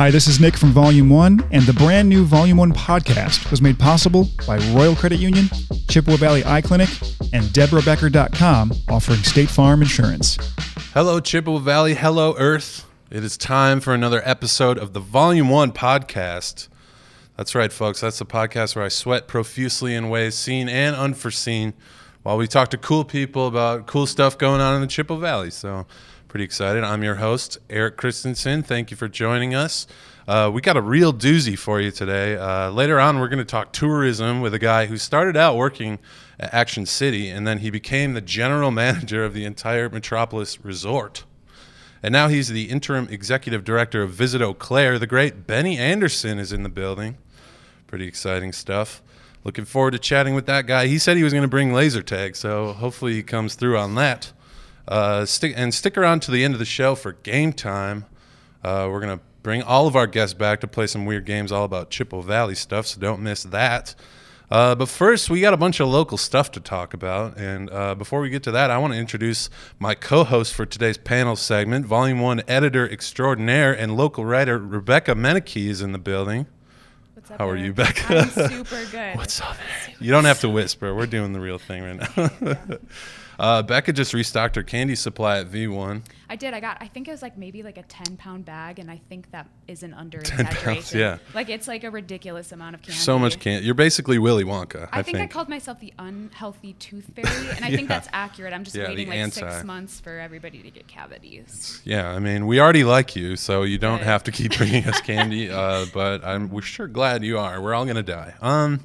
Hi, this is Nick from Volume 1, and the brand new Volume 1 podcast was made possible by Royal Credit Union, Chippewa Valley Eye Clinic, and DeborahBecker.com, offering State Farm Insurance. Hello, Chippewa Valley. Hello, Earth. It is time for another episode of the Volume 1 podcast. That's right, folks. That's the podcast where I sweat profusely in ways seen and unforeseen while we talk to cool people about cool stuff going on in the Chippewa Valley. So, pretty excited. I'm your host, Eric Christensen. Thank you for joining us. Uh, we got a real doozy for you today. Uh, later on, we're going to talk tourism with a guy who started out working at Action City and then he became the general manager of the entire Metropolis Resort. And now he's the interim executive director of Visit Eau Claire. The great Benny Anderson is in the building. Pretty exciting stuff. Looking forward to chatting with that guy. He said he was going to bring laser tag, so hopefully he comes through on that. Uh, stick and stick around to the end of the show for game time. Uh, we're going to bring all of our guests back to play some weird games all about Chippewa Valley stuff, so don't miss that. Uh, but first, we got a bunch of local stuff to talk about. And uh, before we get to that, I want to introduce my co host for today's panel segment, Volume 1 editor extraordinaire and local writer Rebecca Mennecke is in the building. What's up, How are you, Becca? I'm super good. What's up there? You don't have to whisper. We're doing the real thing right now. uh, Becca just restocked her candy supply at V1. I did. I got. I think it was like maybe like a ten pound bag, and I think that is an under 10 pounds, yeah. Like it's like a ridiculous amount of candy. So much candy. You're basically Willy Wonka, I, I think, I called myself the unhealthy tooth fairy, and I Yeah. think that's accurate. I'm just Yeah, waiting like anti. six months for everybody to get cavities. Yeah, I mean, we already like you, so you don't Right. have to keep bringing us candy. Uh, but I'm we're sure glad you are. We're all gonna die. Um,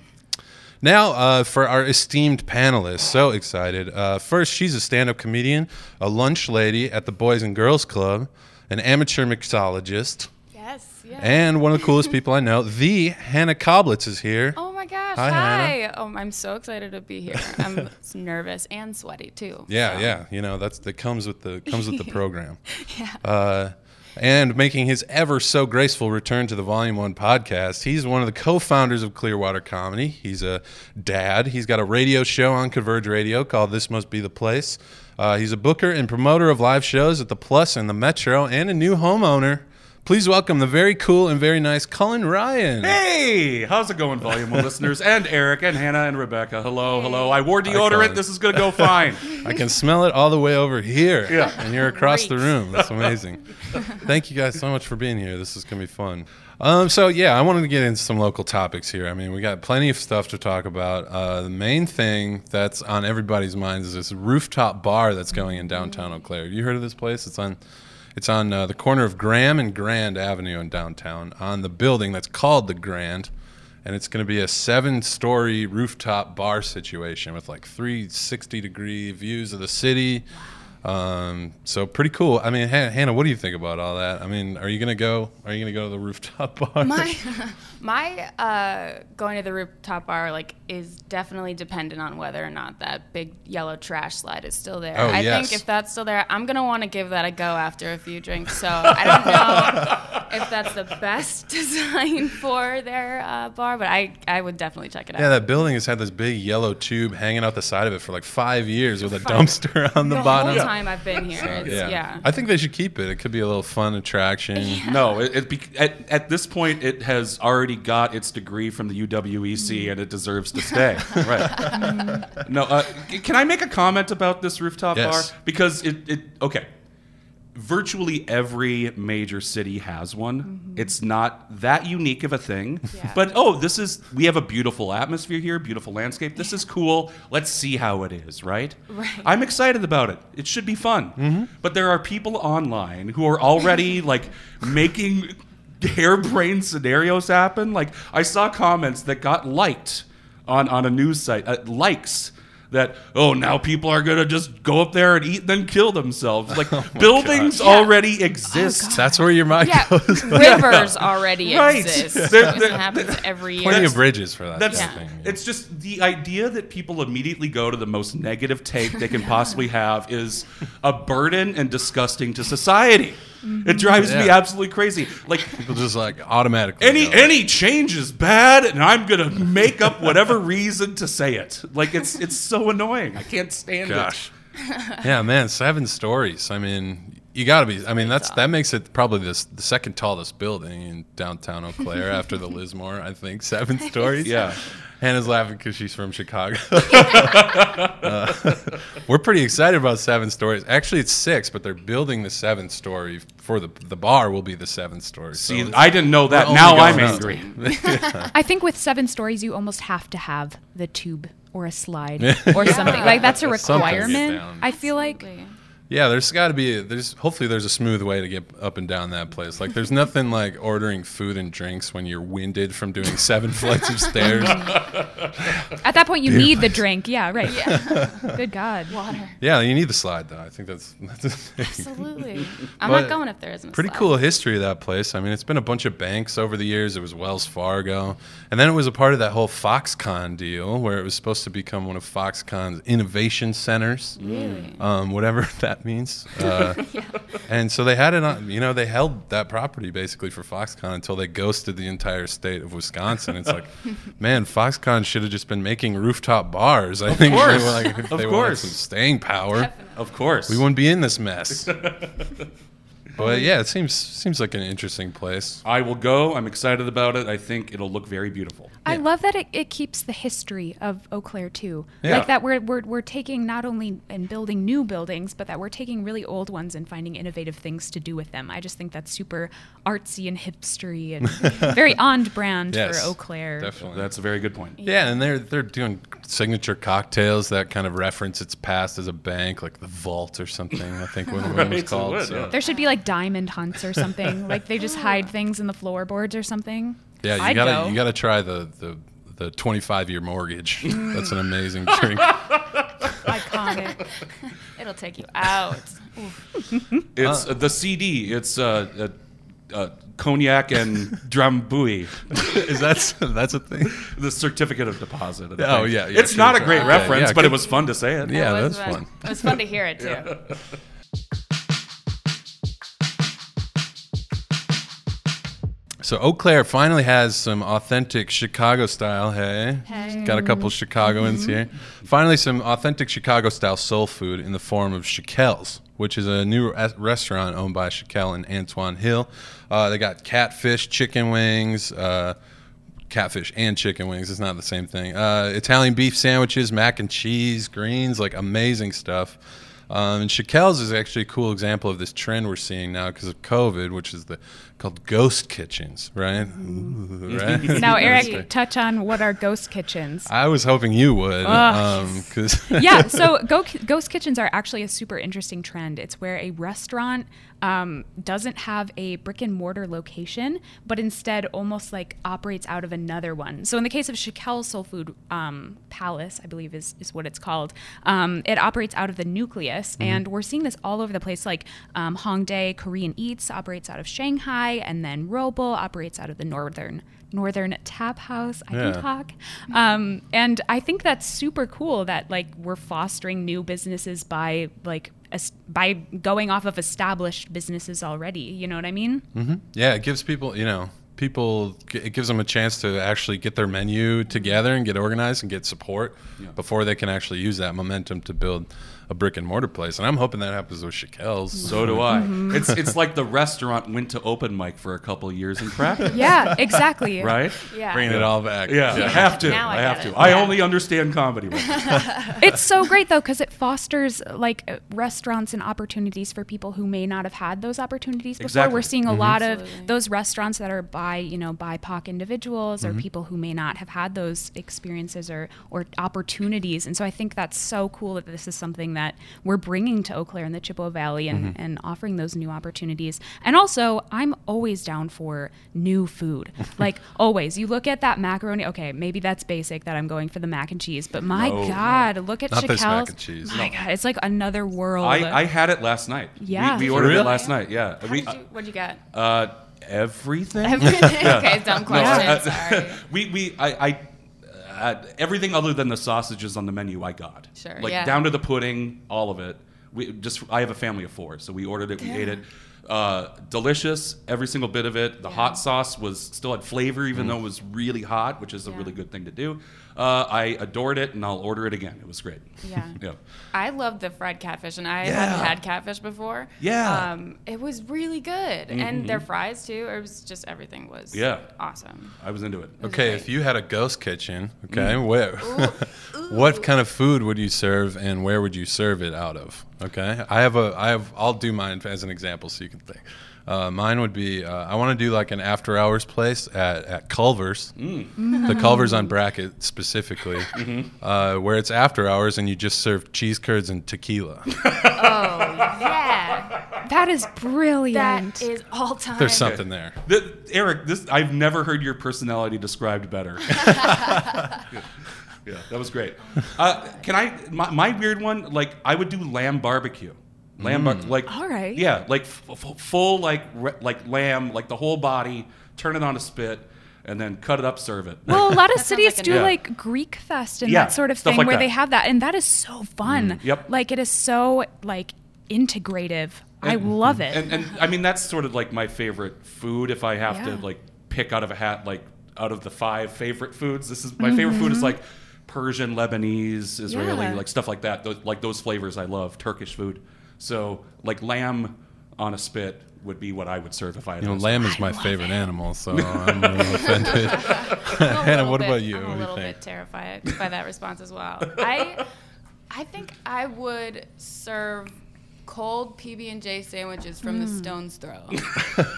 now uh, for our esteemed panelists, so excited. Uh, first, she's a stand-up comedian, a lunch lady at the Boys and Girls Club, an amateur mixologist, Yes. Yeah. and one of the coolest people I know. The Hannah Kabelitz is here. Oh my gosh! Hi, Hi. Oh, I'm so excited to be here. I'm nervous and sweaty too. Yeah, so. yeah. You know, that's that comes with the comes with the program. Yeah. Uh, and making his ever so graceful return to the Volume One podcast, he's one of the co-founders of Clearwater Comedy. He's a dad. He's got a radio show on Converge Radio called "This Must Be the Place." Uh, he's a booker and promoter of live shows at the Plus and the Metro, and a new homeowner. Please welcome the very cool and very nice Cullen Ryan. Hey, how's it going, Volume 1 listeners? And Eric and Hannah and Rebecca. Hello, hello. I wore Colin. deodorant. This is going to go fine. I can smell it all the way over here. Yeah. And you're across the room. That's amazing. Thank you guys so much for being here. This is going to be fun. Um, so, yeah, I wanted to get into some local topics here. I mean, we got plenty of stuff to talk about. Uh, the main thing that's on everybody's minds is this rooftop bar that's going in downtown Eau Claire. Have you heard of this place? It's on. It's on uh, the corner of Graham and Grand Avenue in downtown, on the building that's called the Grand, and it's going to be a seven-story rooftop bar situation with like 360-degree views of the city. Um, so pretty cool. I mean, Han- Hannah, what do you think about all that? I mean, are you gonna go? Are you gonna go to the rooftop bar? My my uh, going to the rooftop bar like is definitely dependent on whether or not that big yellow trash slide is still there. Oh, I yes. think if that's still there, I'm gonna want to give that a go after a few drinks. So I don't know if that's the best design for their uh, bar, but I I would definitely check it out. yeah, that building has had this big yellow tube hanging out the side of it for like five years with a Fine. dumpster on the, the bottom. whole time I've been here, it's, Yeah. yeah. I think they should keep it. It could be a little fun attraction. No, it, it be, at, at this point, it has already got its degree from the UWEC and it deserves to stay. right. No, uh, can I make a comment about this rooftop Yes. bar? Because it, it, okay. Virtually every major city has one. It's not that unique of a thing. Yeah. But oh, this is we have a beautiful atmosphere here, beautiful landscape. This is cool. Let's see how it is, right? Right. I'm excited about it. It should be fun. But there are people online who are already like making harebrained scenarios happen. Like I saw comments that got liked on on a news site, uh, likes that oh now people are gonna just go up there and eat and then kill themselves. Like buildings Yeah. already exist. That's where your mind Yeah, goes. rivers already Right. exist. There- it there- happens every year. Plenty of bridges for that. That's kind thing. it's just the idea that people immediately go to the most negative take they can possibly have is a burden and disgusting to society. It drives me absolutely crazy. Like People just like automatically. any go. any change is bad, and I'm gonna make up whatever reason to say it. Like it's it's so annoying. I can't stand it. Gosh. yeah, man, seven stories. I mean, You got to be. I mean, that's that makes it probably this the second tallest building in downtown Eau Claire after the Lismore. I think seven stories. Yeah. Hannah's laughing because she's from Chicago. Uh, we're pretty excited about seven stories. Actually, it's six, but they're building the seventh story for the the bar. Will be the seven stories. See, it's- I didn't know that. Now I'm angry. I think with seven stories, you almost have to have the tube or a slide or something. Like that's a Something to get requirement. down. I feel like Absolutely. Yeah, there's got to be. There's hopefully there's a smooth way to get up and down that place. Like there's nothing like ordering food and drinks when you're winded from doing seven flights of stairs. at that point you need the drink. Yeah, right. Yeah. Good God. Water. Yeah, you need the slide though. I think that's that's a thing. Absolutely. I'm But not going if there isn't. A Pretty slide. cool history of that place. I mean, it's been a bunch of banks over the years. It was Wells Fargo, and then it was a part of that whole Foxconn deal, where it was supposed to become one of Foxconn's innovation centers, Really? um, whatever that means. Uh, And so they had it on. You know, they held that property basically for Foxconn until they ghosted the entire state of Wisconsin. It's like, man, Foxconn should have just been making rooftop bars. I think course. they were like, if Of they wanted some staying power. Of course. We wouldn't be in this mess. but yeah, it seems seems like an interesting place. I will go. I'm excited about it. I think it'll look very beautiful. I love that it, it keeps the history of Eau Claire too. Yeah. Like that we're, we're we're taking not only and building new buildings, but that we're taking really old ones and finding innovative things to do with them. I just think that's super artsy and hipstery and very on brand Yes, for Eau Claire. Definitely. That's a very good point. yeah, and they're they're doing signature cocktails that kind of reference its past as a bank, like the Vault or something. I think one of them Right, was called. would, so. yeah. There should be like diamond hunts or something. like they just hide things in the floorboards or something. Yeah, you I'd gotta go. you gotta try the the the 25 year mortgage. That's an amazing drink. Iconic. It'll take you out. It's uh, the CD. It's uh, cognac and drambuie. Is that that's a thing? the certificate of deposit. of the Oh, yeah, yeah, It's sure, not a great Okay, reference, yeah, but it was fun to say it. Yeah, It was that's fun. It was fun to hear it too. So Eau Claire finally has some authentic Chicago style. Hey, got a couple Chicagoans here. Finally, some authentic Chicago style soul food in the form of Shakel's, which is a new res- restaurant owned by Shakel and Antoine Hill. Uh, they got catfish, chicken wings. Uh, catfish and chicken wings. It's not the same thing. Uh, Italian beef sandwiches, mac and cheese, greens, like amazing stuff. Um, and Shakel's is actually a cool example of this trend we're seeing now because of COVID, which is the called ghost kitchens, right? Ooh, right? Now, Eric, touch on what are ghost kitchens. I was hoping you would, Ugh. because yeah, so go, ghost kitchens are actually a super interesting trend. It's where a restaurant um, doesn't have a brick and mortar location, but instead almost like operates out of another one. So in the case of Shakel Soul Food um, Palace, I believe is, is what it's called, um, it operates out of the nucleus, and we're seeing this all over the place. Like um, Hongdae Korean Eats operates out of Shanghai, and then Roble operates out of the northern Northern Tap House. I Yeah. can talk. Um, and I think that's super cool that like we're fostering new businesses by like es- by going off of established businesses already. You know what I mean? yeah, it gives people, you know, people, it gives them a chance to actually get their menu together and get organized and get support before they can actually use that momentum to build a brick and mortar place. And I'm hoping that happens with Shakel's. So do I. Mm-hmm. It's it's like the restaurant went to open mic for a couple of years in practice, Yeah, exactly. right? Yeah. Bringing it all back. Yeah, I have to. Now I I, have to. it. I Yeah. only understand comedy. It's so great though because it fosters like uh, restaurants and opportunities for people who may not have had those opportunities before. Exactly. We're seeing a lot of Absolutely. those restaurants that are by you know BIPOC individuals or people who may not have had those experiences or or opportunities. And so I think that's so cool that this is something that we're bringing to Eau Claire and the Chippewa Valley and, and offering those new opportunities. And also, I'm always down for new food. like always, you look at that macaroni. Okay, maybe that's basic that I'm going for the mac and cheese, but my No. God, look at Not mac and cheese. My God, it's like another world. I, I had it last night. Yeah. we, we ordered real? it last night. Yeah, How we, did you, what'd you get? uh, everything. okay, dumb No, question. uh, Sorry. we we I, I uh, everything other than the sausages on the menu I got. Sure, Like yeah. down to the pudding, all of it. We just I have a family of four, so we ordered it, we ate it. Uh, delicious, every single bit of it. The hot sauce was still had flavor, even though it was really hot, which is a really good thing to do. Uh, I adored it, and I'll order it again. It was great. Yeah. Yeah. I love the fried catfish, and I Yeah. haven't had catfish before. Yeah. Um, it was really good, and their fries too. It was just everything was Yeah. awesome. I was into it. Okay, great. if you had a ghost kitchen, okay, where, what kind of food would you serve, and where would you serve it out of? Okay, I have a, I have, I'll do mine as an example so you can think. Uh, mine would be, uh, I want to do like an after hours place at, at Culver's, the Culver's on Brackett specifically, uh, where it's after hours and you just serve cheese curds and tequila. Oh, yeah, That is brilliant. that is all time. There's something there. Th- Eric, this I've never heard your personality described better. yeah, yeah, that was great. Uh, can I? My, my weird one, like I would do lamb barbecue. Lamb, bar- like All right. yeah, like f- f- full like re- like lamb, like the whole body. Turn it on a spit, and then cut it up, serve it. well, a lot of cities like do Yeah. like Greek fest and Yeah, that sort of thing like where that. they have that, and that is so fun. Mm, yep. Like it is so like integrative. I mm, love it. and, and I mean that's sort of like my favorite food. If I have Yeah. to like pick out of a hat, like out of the five favorite foods, this is my mm-hmm, favorite food is mm-hmm. like Persian, Lebanese, Israeli, Mm-hmm. Yeah. like stuff like that. Those, like those flavors I love. Turkish food. So like lamb on a spit would be what I would serve if I had. You know, those. lamb is my favorite animal, so I'm a little offended. A Hannah, what bit- about you? I'm a do little think? bit terrified by that response as well. I, I think I would serve cold PB and J sandwiches from the hmm. Stone's Throw,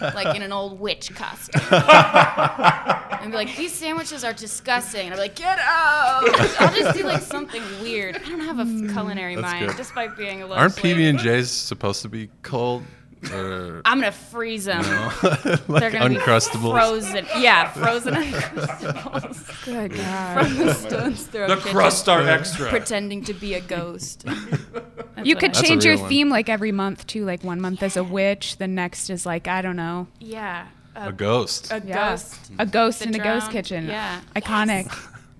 like in an old witch costume, and be like, "These sandwiches are disgusting," and I'd be like, "Get out!" I'll just do like something weird. I don't have a hmm. culinary That's mind, good. despite being a little. Aren't. PB and J's supposed to be cold or I'm gonna freeze them. like They're gonna uncrustables? be frozen. Yeah, frozen uncrustables. Good God. from the Stone's Throw the kitchen, crust are extra. pretending to be a ghost. You could That's change your one. theme like every month too. Like one month is a witch, the next is like I don't know, Yeah. A ghost. A Yeah. ghost. a ghost The in a ghost kitchen. yeah. iconic.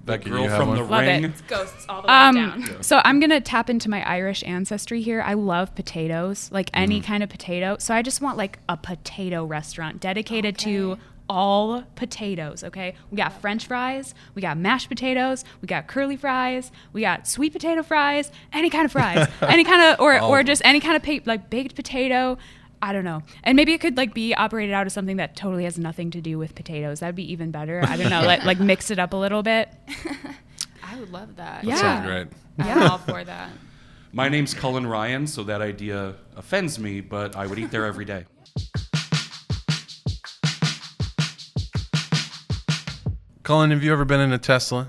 Becky, Girl from one? the Love ring. it. Ghosts all the way Um, down. so I'm gonna tap into my Irish ancestry here. I love potatoes, like Mm. any kind of potato. So I just want like a potato restaurant dedicated to Okay. All potatoes. Okay, we got French fries, we got mashed potatoes, we got curly fries, we got sweet potato fries, any kind of fries, any kind of or All or just any kind of pa- like baked potato. I don't know, and maybe it could like be operated out of something that totally has nothing to do with potatoes. That'd be even better. I don't know, like like mix it up a little bit. I would love that. Yeah. Sounds great. I'm all for that. My name's Cullen Ryan, so that idea offends me, but I would eat there every day. Cullen, have you ever been in a Tesla?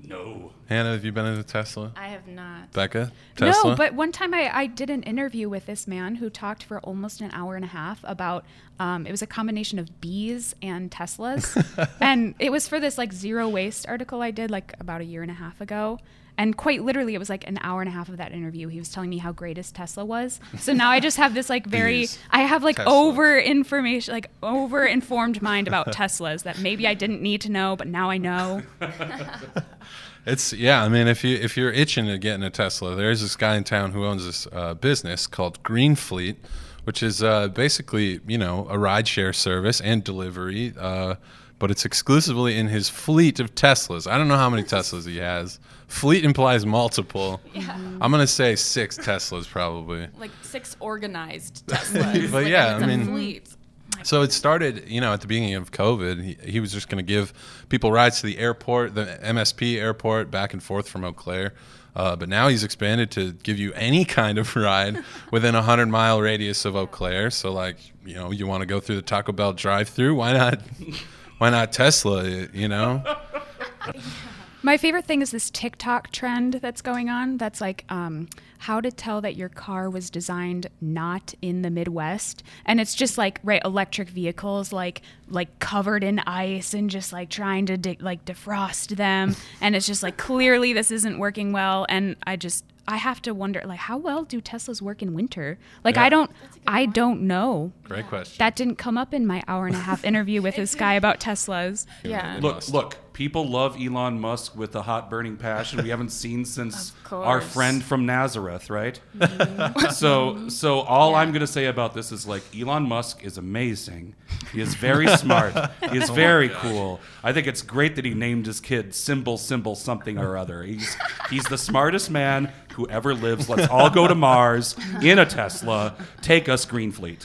No. Hannah, have you been in a Tesla? I have not. Becca, Tesla. No, but one time I, I did an interview with this man who talked for almost an hour and a half about um, it was a combination of bees and Teslas, and it was for this like zero waste article I did like about a year and a half ago. And quite literally, it was like an hour and a half of that interview. He was telling me how great his Tesla was. So now I just have this like very. I have like over information, like over informed mind about Teslas that maybe I didn't need to know, but now I know. It's yeah. I mean, if you if you're itching to get in a Tesla, there's this guy in town who owns this uh, business called Green Fleet, which is uh, basically you know a rideshare service and delivery, uh, but it's exclusively in his fleet of Teslas. I don't know how many Teslas he has. Fleet implies multiple. I'm gonna say six Teslas probably. Like six organized Teslas. But Like, yeah, I mean- fleet. So it started, you know, at the beginning of COVID. He, he was just going to give people rides to the airport, the MSP airport, back and forth from Eau Claire. Uh, but now he's expanded to give you any kind of ride within a hundred mile radius of Eau Claire. So, like, you know, you want to go through the Taco Bell drive-through? Why not? Why not Tesla? You know? My favorite thing is this TikTok trend that's going on. That's like um, how to tell that your car was designed not in the Midwest, and it's just like right electric vehicles like like covered in ice and just like trying to de- like defrost them, and it's just like clearly this isn't working well, and I just I have to wonder like how well do Teslas work in winter? Like Yeah. I don't I don't know. Great question. That didn't come up in my hour and a half interview with this guy about Teslas. Yeah. Look, look. People love Elon Musk with a hot burning passion we haven't seen since our friend from Nazareth, right? Mm-hmm. so, mm-hmm. so all I'm going to say about this is like Elon Musk is amazing. He is very smart. He is oh very cool. I think it's great that he named his kid symbol symbol something or other. He's he's the smartest man who ever lives. Let's all go to Mars in a Tesla. Take us Green Fleet.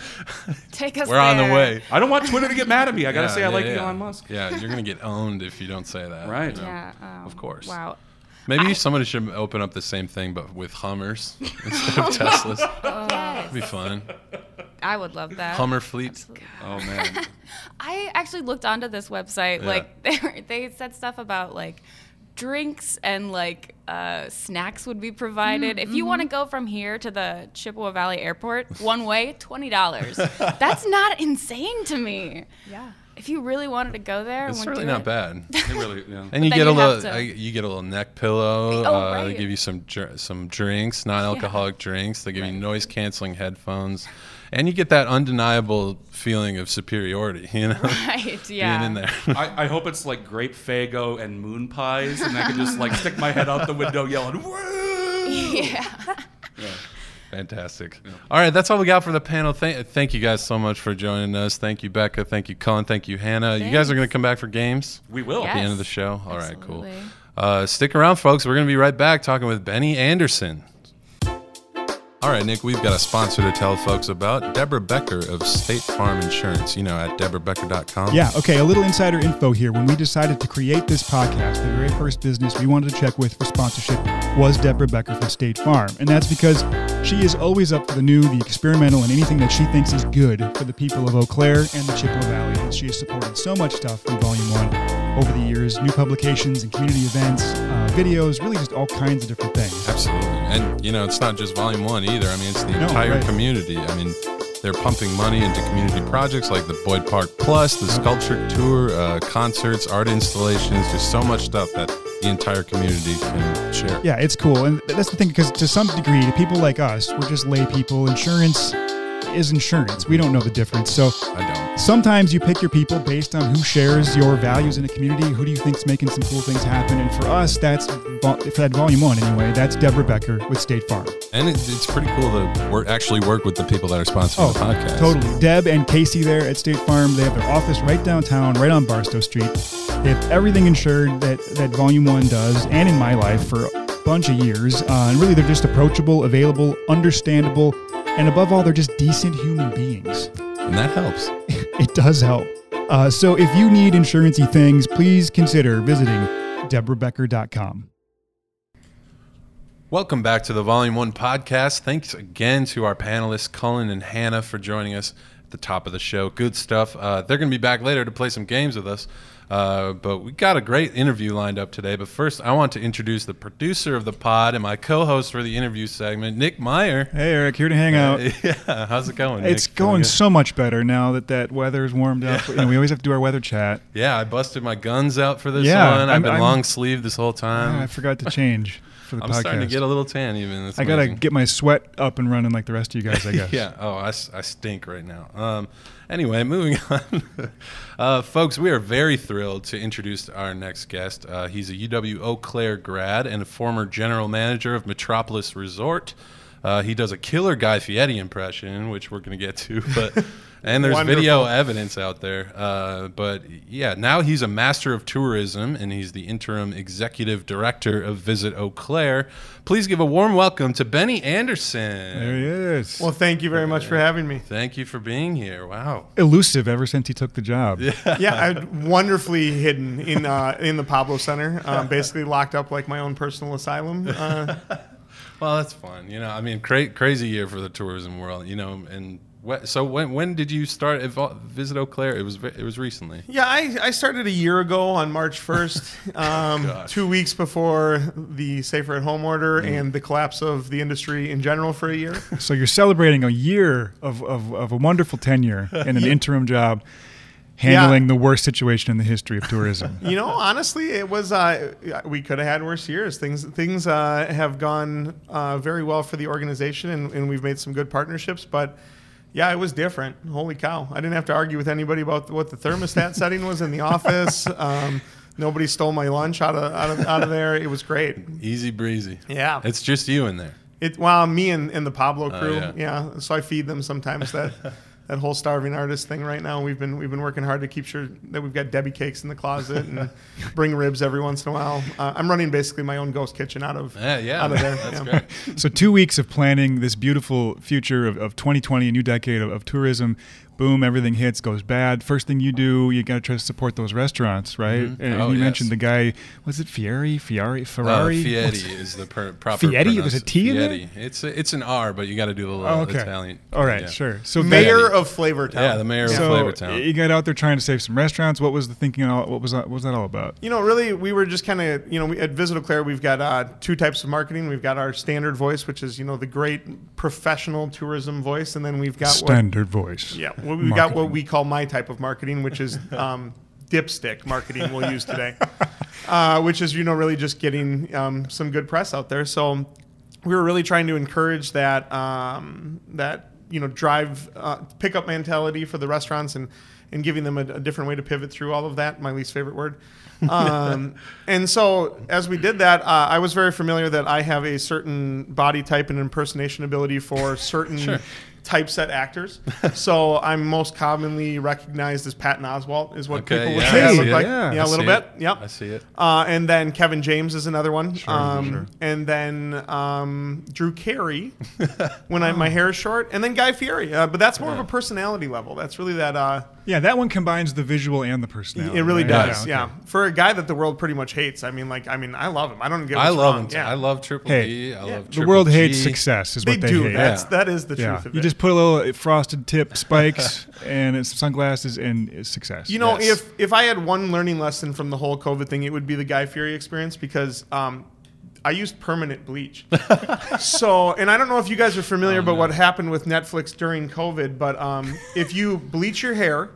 Take us We're on the way. I don't want Twitter to get mad at me. I got to Yeah, say I yeah, like yeah. Elon Musk. Yeah, you're gonna get owned if you don't say that. Right. you know? Yeah. um, Of course. Wow. Maybe somebody should open up the same thing, but with Hummers instead of Teslas. That'd be fun. I would love that. Hummer fleet. Oh man. I actually looked onto this website. Yeah. Like they were, they said stuff about like drinks and like uh, snacks would be provided. If you want to go from here to the Chippewa Valley Airport one way, twenty dollars. That's not insane to me. Yeah. If you really wanted to go there, It's really not it- bad. It really, yeah. And you get a you have little, to- uh, you get a little neck pillow. Oh, uh, They give you some dr- some drinks, non-alcoholic drinks. They give you noise canceling headphones, and you get that undeniable feeling of superiority. You know, Right. Yeah. being in there. I, I hope it's like grape Faygo and moon pies, and I can just like stick my head out the window yelling, "Woo!" yeah. Fantastic. All right, that's all we got for the panel. Thank, thank you guys so much for joining us. Thank you, Becca. Thank you, Cullen. Thank you, Hannah. You guys are going to come back for games We will. at the end of the show. All right, cool. Uh, stick around, folks. We're going to be right back talking with Benny Anderson. All right, Nick, we've got a sponsor to tell folks about Deborah Becker of State Farm Insurance, you know, at deborahbecker.com. Yeah, okay, a little insider info here. When we decided to create this podcast, the very first business we wanted to check with for sponsorship was Deborah Becker from State Farm. And that's because she is always up for the new, the experimental, and anything that she thinks is good for the people of Eau Claire and the Chippewa Valley. And she has supported so much stuff from Volume 1 over the years new publications and community events, uh, videos, really just all kinds of different things. Absolutely. And, you know, it's not just volume one either. I mean, it's the No, entire right. community. I mean, they're pumping money into community projects like the Boyd Park Plus, the sculpture tour, uh, concerts, art installations, just so much stuff that the entire community can share. Yeah, it's cool. And that's the thing, because to some degree, to people like us, we're just lay people. Insurance is insurance. We don't know the difference. So I don't. sometimes you pick your people based on who shares your values in a community. Who do you think's making some cool things happen? And for us, that's for that volume one anyway. That's Deborah Becker with State Farm. And it, it's pretty cool to work, actually work with the people that are sponsoring the podcast. Oh, totally. Deb and Casey there at State Farm. They have their office right downtown, right on Barstow Street. They have everything insured that that Volume One does, and in my life for a bunch of years. Uh, and really, they're just approachable, available, understandable, and above all, they're just decent human beings. And that helps. It does help. Uh, so if you need insurancy things, please consider visiting deborahbecker.com. Welcome back to the Volume 1 podcast. Thanks again to our panelists, Cullen and Hannah, for joining us at the top of the show. Good stuff. Uh, they're going to be back later to play some games with us. Uh, but we got a great interview lined up today. But first, I want to introduce the producer of the pod and my co host for the interview segment, Nick Meyer. Hey, Eric, here to hang out. yeah, how's it going? It's Nick? Going so much better now that that weather's warmed up. You know, we always have to do our weather chat. Yeah, I busted my guns out for this Yeah, one. I've I'm- been I'm- long sleeved this whole time. I forgot to change for the I'm podcast. starting to get a little tan even. It's I gotta get my sweat up and running like the rest of you guys, I guess. yeah. Oh, I stink right now. Um, anyway, moving on. uh, folks, we are very thrilled to introduce our next guest. Uh, he's a UW Eau Claire grad and a former general manager of Metropolis Resort. Uh, he does a killer Guy Fieri impression, which we're going to get to, but and there's video evidence out there. Uh, but yeah, now he's a master of tourism and he's the interim executive director of Visit Eau Claire. Please give a warm welcome to Benny Anderson. There he is. Well, thank you very much for having me. Thank you for being here. Wow. Elusive ever since he took the job. Yeah, I'm wonderfully hidden in uh, in the Pablo Center, um, basically locked up like my own personal asylum. Uh, Well, that's fun. You know, I mean, cra- crazy year for the tourism world. You know, and wh- so when when did you start visit Eau Claire? It was it was recently. yeah, I, I started a year ago on March 1st, um, Gosh. two weeks before the safer at home order and the collapse of the industry in general for a year. So you're celebrating a year of, of, of a wonderful tenure in an interim job, handling the worst situation in the history of tourism. You know, honestly, it was. Uh, we could have had worse years. Things things uh, have gone uh, very well for the organization, and, and we've made some good partnerships. But yeah, it was different. Holy cow! I didn't have to argue with anybody about what the thermostat setting was in the office. Um, Nobody stole my lunch out of out of, out of there. It was great. Easy breezy. Yeah. It's just you in there. It well, me and, and the Pablo Oh, crew. yeah. yeah. So I feed them sometimes that that whole starving artist thing right now. We've been we've been working hard to keep sure that we've got Debbie cakes in the closet and bring ribs every once in a while. Uh, I'm running basically my own ghost kitchen out of Yeah, yeah. out of there. That's yeah. great. So two weeks of planning this beautiful future of, of 2020, a new decade of, of tourism. Boom, everything hits, goes bad. First thing you do, you got to try to support those restaurants, right? And, and Oh, you yes. mentioned the guy, was it Fieri? Fieri? Uh, Ferrari? Fietti is the per, proper. Fietti? There's a pronounci- T in there? It's a, it's an R, but you got to do the little Oh, okay. Italian. All right, yeah. sure. So Mayor Fietti. of Flavortown. Yeah, the mayor of so Flavortown. you got out there trying to save some restaurants. What was the thinking? All, what was that? What was that all about? You know, really, we were just kind of, you know, we, at Visit Eau Claire, we've got uh, two types of marketing. We've got our standard voice, which is, you know, the great professional tourism voice, and then we've got what, Standard voice. yeah, well, we've got what we call my type of marketing, which is um, dipstick marketing. We'll use today, uh, which is, you know, really just getting um, some good press out there. So we were really trying to encourage that um, that you know drive uh, pickup mentality for the restaurants and and giving them a, a different way to pivot through all of that. My least favorite word. Um, and so as we did that, uh, I was very familiar that I have a certain body type and impersonation ability for certain. Typeset actors, so I'm most commonly recognized as Patton Oswalt, is what Okay, people would yeah, say I look it. like. Yeah, Yeah, a little bit. it. Yep. I see it. Uh, and then Kevin James is another one. um, sure. And then um, Drew Carey when I, my hair is short. And then Guy Fieri. Uh, but that's more of a personality level. That's really that. Uh, Yeah, that one combines the visual and the personality. it really right? does. Yeah, okay. For a guy that the world pretty much hates. I mean, like, I mean, I love him. I don't get. I love wrong. him. Too. Yeah. I love Triple Hey, D. I yeah. love The Triple world hates success, is They what they do. hate. That's Yeah. that is the Yeah, truth of you it. just put a little frosted tip spikes and it's sunglasses and it's success. You know, Yes. if if I had one learning lesson from the whole COVID thing, it would be the Guy Fieri experience because um, I used permanent bleach. so, and I don't know if you guys are familiar, Oh, but no. what happened with Netflix during COVID, but um, if you bleach your hair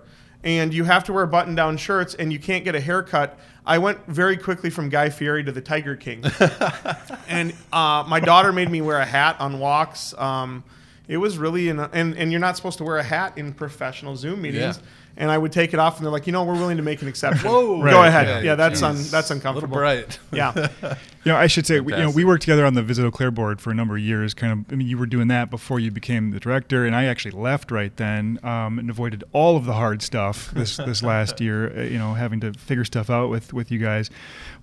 and you have to wear button-down shirts and you can't get a haircut, I went very quickly from Guy Fieri to the Tiger King. and uh, my daughter made me wear a hat on walks. Um, it was really, an, and and you're not supposed to wear a hat in professional Zoom meetings. Yeah. And I would take it off, and they're like, you know, we're willing to make an exception. Whoa. Go ahead. Yeah, Yeah, that's un, geez. that's A little uncomfortable. bright. Yeah. You know, I should say, we, you know, we worked together on the Visit Eau Claire board for a number of years. Kind of, I mean, you were doing that before you became the director, and I actually left right then um, and avoided all of the hard stuff this this last year. uh, You know, having to figure stuff out with with you guys.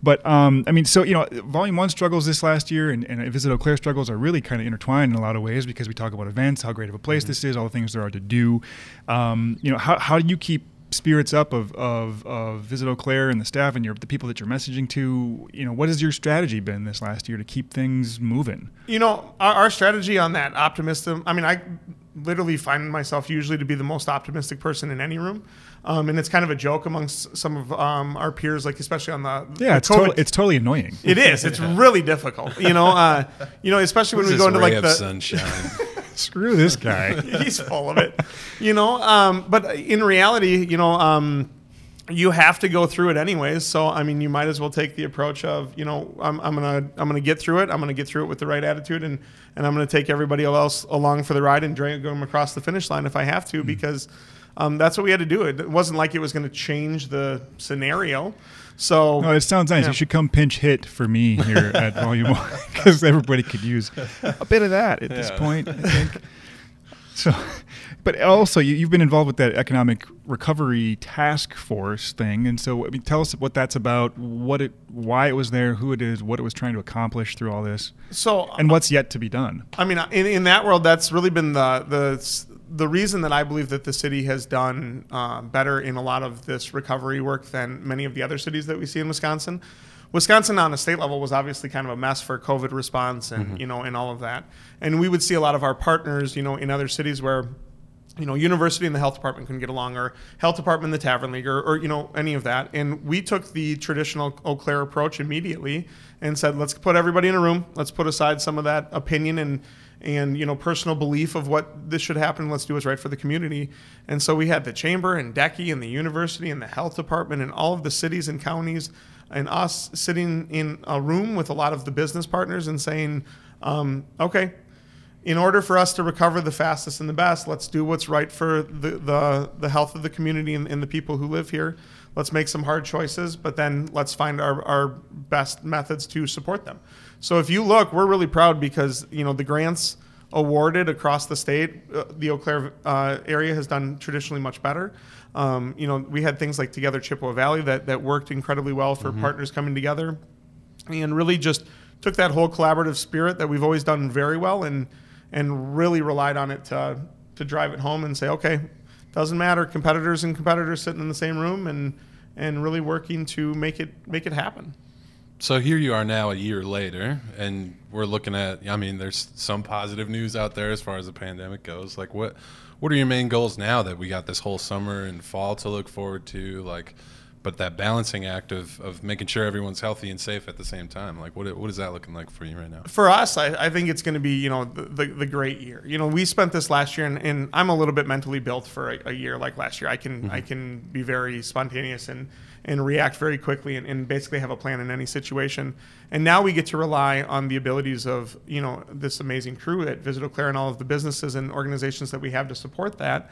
But um, I mean, so you know, Volume One struggles this last year, and, and Visit Eau Claire struggles are really kind of intertwined in a lot of ways because we talk about events, how great of a place this is, all the things there are to do. Um, you know, how how do you keep spirits up of, of, of Visit Eau Claire and the staff and your the people that you're messaging to, you know, what has your strategy been this last year to keep things moving? You know, our, our strategy on that optimism. I mean, I literally find myself usually to be the most optimistic person in any room, um, and it's kind of a joke amongst some of um, our peers, like especially on the Yeah, the it's COVID totally it's totally annoying. It is. It's really difficult. You know, uh, you know, especially when Who's we go into ray like of the sunshine. Screw this guy. he's full of it. You know, um, but in reality, you know, um, you have to go through it anyways. So I mean, you might as well take the approach of, you know, I'm, I'm gonna I'm gonna get through it. I'm gonna get through it with the right attitude, and and I'm gonna take everybody else along for the ride and drag them across the finish line if I have to, because. Um, that's what we had to do. It wasn't like it was going to change the scenario. So No, it sounds nice. Yeah. You should come pinch hit for me here at Volume One because everybody could use a bit of that at this point. I think. So, but also you, you've been involved with that economic recovery task force thing, and so I mean, tell us what that's about, what it, why it was there, who it is, what it was trying to accomplish through all this, so and what's yet to be done. I mean, in, in that world, that's really been the the the reason that I believe that the city has done uh, better in a lot of this recovery work than many of the other cities that we see in Wisconsin. Wisconsin on a state level was obviously kind of a mess for COVID response and you know and all of that. And we would see a lot of our partners, you know, in other cities where you know, university and the health department couldn't get along, or health department and the tavern league, or, or you know, any of that. And we took the traditional Eau Claire approach immediately and said, let's put everybody in a room. Let's put aside some of that opinion and and you know personal belief of what this should happen. Let's do what's right for the community. And so we had the chamber and DECI and the university and the health department and all of the cities and counties and us sitting in a room with a lot of the business partners and saying, um, okay, in order for us to recover the fastest and the best, let's do what's right for the, the, the health of the community and, and the people who live here. Let's make some hard choices, but then let's find our, our best methods to support them. So if you look, we're really proud because you know the grants awarded across the state, uh, the Eau Claire uh, area has done traditionally much better. Um, you know, we had things like Together Chippewa Valley that, that worked incredibly well for partners coming together and really just took that whole collaborative spirit that we've always done very well and and really relied on it to to drive it home and say, okay, doesn't matter, competitors and competitors sitting in the same room and and really working to make it make it happen. So here you are now, a year later, and we're looking at. I mean, there's some positive news out there as far as the pandemic goes. Like, what what are your main goals now that we got this whole summer and fall to look forward to? Like, but that balancing act of, of making sure everyone's healthy and safe at the same time. Like, what what is that looking like for you right now? for us, I, I think it's going to be you know the, the, the great year. You know, we spent this last year, and, and I'm a little bit mentally built for a, a year like last year. I can I mm-hmm. can be very spontaneous and and react very quickly and, and basically have a plan in any situation. And now we get to rely on the abilities of you know this amazing crew at Visit Eau Claire and all of the businesses and organizations that we have to support that.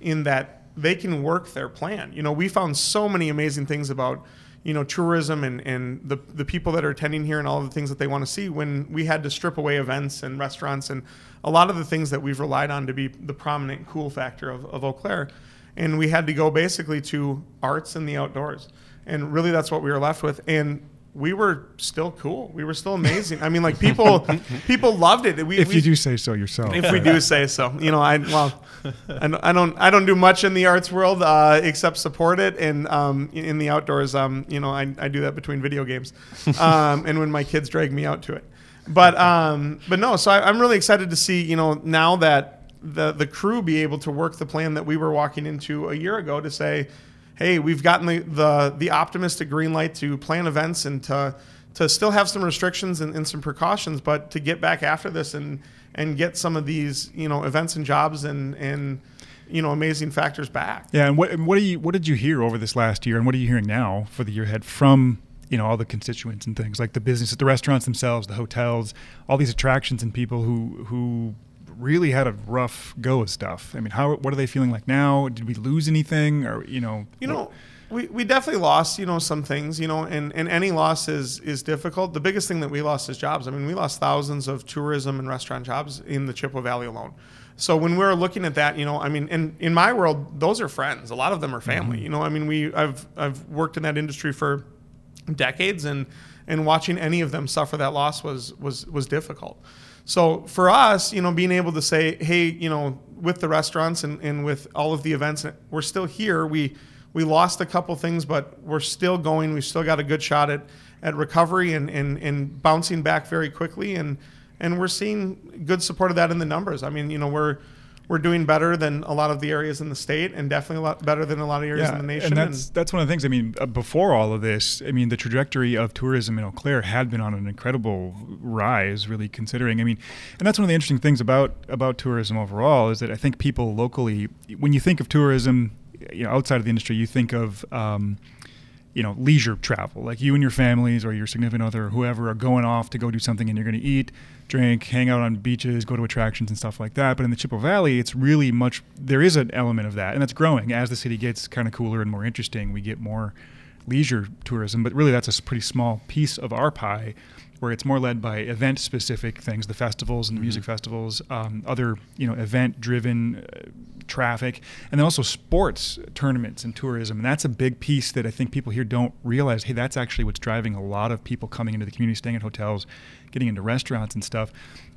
In that they can work their plan. You know, we found so many amazing things about you know tourism and, and the, the people that are attending here and all the things that they want to see when we had to strip away events and restaurants and a lot of the things that we've relied on to be the prominent cool factor of, of Eau Claire. And we had to go basically to arts and the outdoors. And really that's what we were left with. And we were still cool. We were still amazing. I mean, like people, people loved it. We, If we, you do say so yourself. if we do say so. You know, I well, I don't, I don't, I don't do much in the arts world uh, except support it, and um, in in the outdoors, um, you know, I, I do that between video games, um, and when my kids drag me out to it. But um, but no, so I, I'm really excited to see, you know, now that the the crew be able to work the plan that we were walking into a year ago to say, hey, we've gotten the the, the optimistic green light to plan events and to to still have some restrictions and, and some precautions, but to get back after this and and get some of these you know events and jobs and and you know amazing factors back. Yeah, and what and what do you what did you hear over this last year, and what are you hearing now for the year ahead from you know all the constituents and things like the business, the restaurants themselves, the hotels, all these attractions and people who who really had a rough go of stuff. I mean, how what are they feeling like now? Did we lose anything, or you know? You know, we, we definitely lost, you know, some things, you know, and, and any loss is, is difficult. The biggest thing that we lost is jobs. I mean, we lost thousands of tourism and restaurant jobs in the Chippewa Valley alone. So when we're looking at that, you know, I mean, and in my world, those are friends. A lot of them are family. Mm-hmm. You know, I mean, we I've I've worked in that industry for decades, and and watching any of them suffer that loss was was was difficult. So for us, you know, being able to say, hey, you know, with the restaurants and, and with all of the events, we're still here. We we lost a couple things, but we're still going. We've still got a good shot at, at recovery and, and, and bouncing back very quickly. And, and we're seeing good support of that in the numbers. I mean, you know, we're, we're doing better than a lot of the areas in the state and definitely a lot better than a lot of areas in the nation. And that's that's one of the things. I mean, uh, before all of this, I mean, the trajectory of tourism in Eau Claire had been on an incredible rise. Really considering, I mean, and that's one of the interesting things about about tourism overall is that I think people locally, when you think of tourism, you know, outside of the industry, you think of um, you know, leisure travel, like you and your families or your significant other or whoever are going off to go do something and you're going to eat, drink, hang out on beaches, go to attractions and stuff like that. But in the Chippewa Valley, it's really much, there is an element of that. And that's growing. As the city gets kind of cooler and more interesting, we get more leisure tourism. But really, that's a pretty small piece of our pie where it's more led by event specific things, the festivals and the music festivals, um, other, you know, event driven uh, traffic, and then also sports tournaments and tourism. And that's a big piece that I think people here don't realize. Hey, that's actually what's driving a lot of people coming into the community, staying at hotels, getting into restaurants and stuff.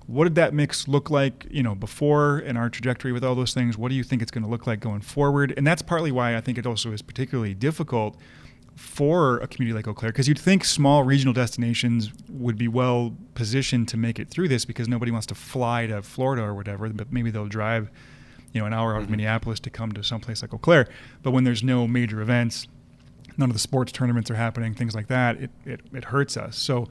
What did that mix look like, you know, before and our trajectory with all those things? What do you think it's going to look like going forward? And that's partly why I think it also is particularly difficult for a community like Eau Claire, because you'd think small regional destinations would be well positioned to make it through this because nobody wants to fly to Florida or whatever, but maybe they'll drive, you know, an hour out of Minneapolis to come to someplace like Eau Claire. But when there's no major events, none of the sports tournaments are happening, things like that, it, it, it hurts us. So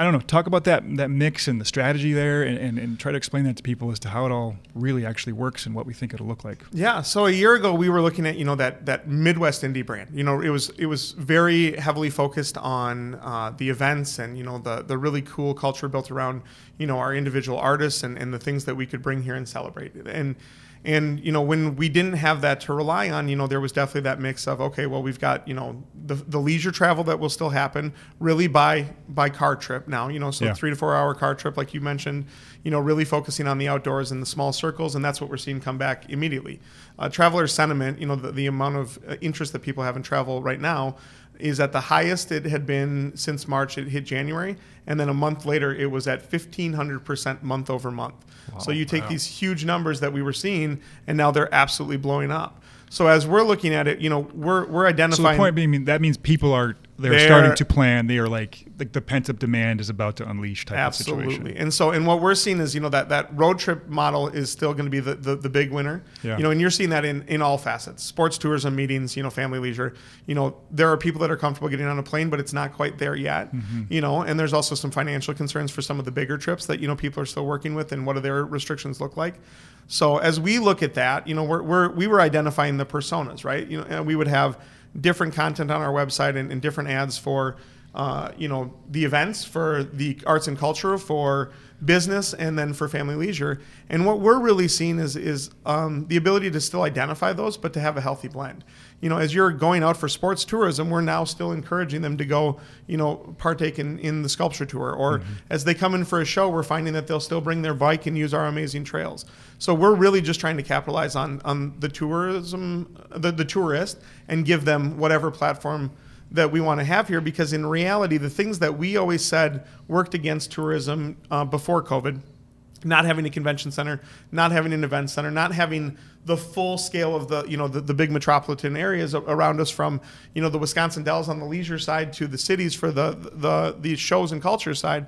I don't know. Talk about that that mix and the strategy there, and, and, and try to explain that to people as to how it all really actually works and what we think it'll look like. Yeah. So a year ago, we were looking at you know that that Midwest indie brand. You know, it was it was very heavily focused on uh, the events and you know the the really cool culture built around you know our individual artists and, and the things that we could bring here and celebrate. And and you know when we didn't have that to rely on you know there was definitely that mix of okay well we've got you know the, the leisure travel that will still happen really by by car trip now you know so Yeah. three to four hour car trip like you mentioned you know really focusing on the outdoors and the small circles and that's what we're seeing come back immediately uh, traveler sentiment you know the, the amount of uh, interest that people have in travel right now is at the highest it had been since March. It hit January, and then a month later, it was at 1,500% month over month. so you take these huge numbers that we were seeing, and now they're absolutely blowing up. So as we're looking at it, you know, we're we're identifying. So the point being, that means people are they're, They're- starting to plan. They are like like the pent up demand is about to unleash type of Absolutely. situation. And so, and what we're seeing is, you know, that, that road trip model is still going to be the, the, the big winner. Yeah. You know, and you're seeing that in, in all facets sports, tourism, meetings, you know, family leisure. You know, there are people that are comfortable getting on a plane, but it's not quite there yet. Mm-hmm. You know, and there's also some financial concerns for some of the bigger trips that, you know, people are still working with and what do their restrictions look like. So as we look at that, you know, we're, we're, we were identifying the personas, right? You know, and we would have different content on our website and, and different ads for, uh, you know, the events, for the arts and culture, for business, and then for family leisure. And what we're really seeing is is um, the ability to still identify those, but to have a healthy blend. You know, as you're going out for sports tourism, we're now still encouraging them to go, you know, partake in, in the sculpture tour. Or as they come in for a show, we're finding that they'll still bring their bike and use our amazing trails. So we're really just trying to capitalize on on the tourism, the, the tourist, and give them whatever platform that we want to have here because in reality the things that we always said worked against tourism uh, before covid not having a convention center not having an event center not having the full scale of the you know the, the big metropolitan areas around us from you know the wisconsin dells on the leisure side to the cities for the the the shows and culture side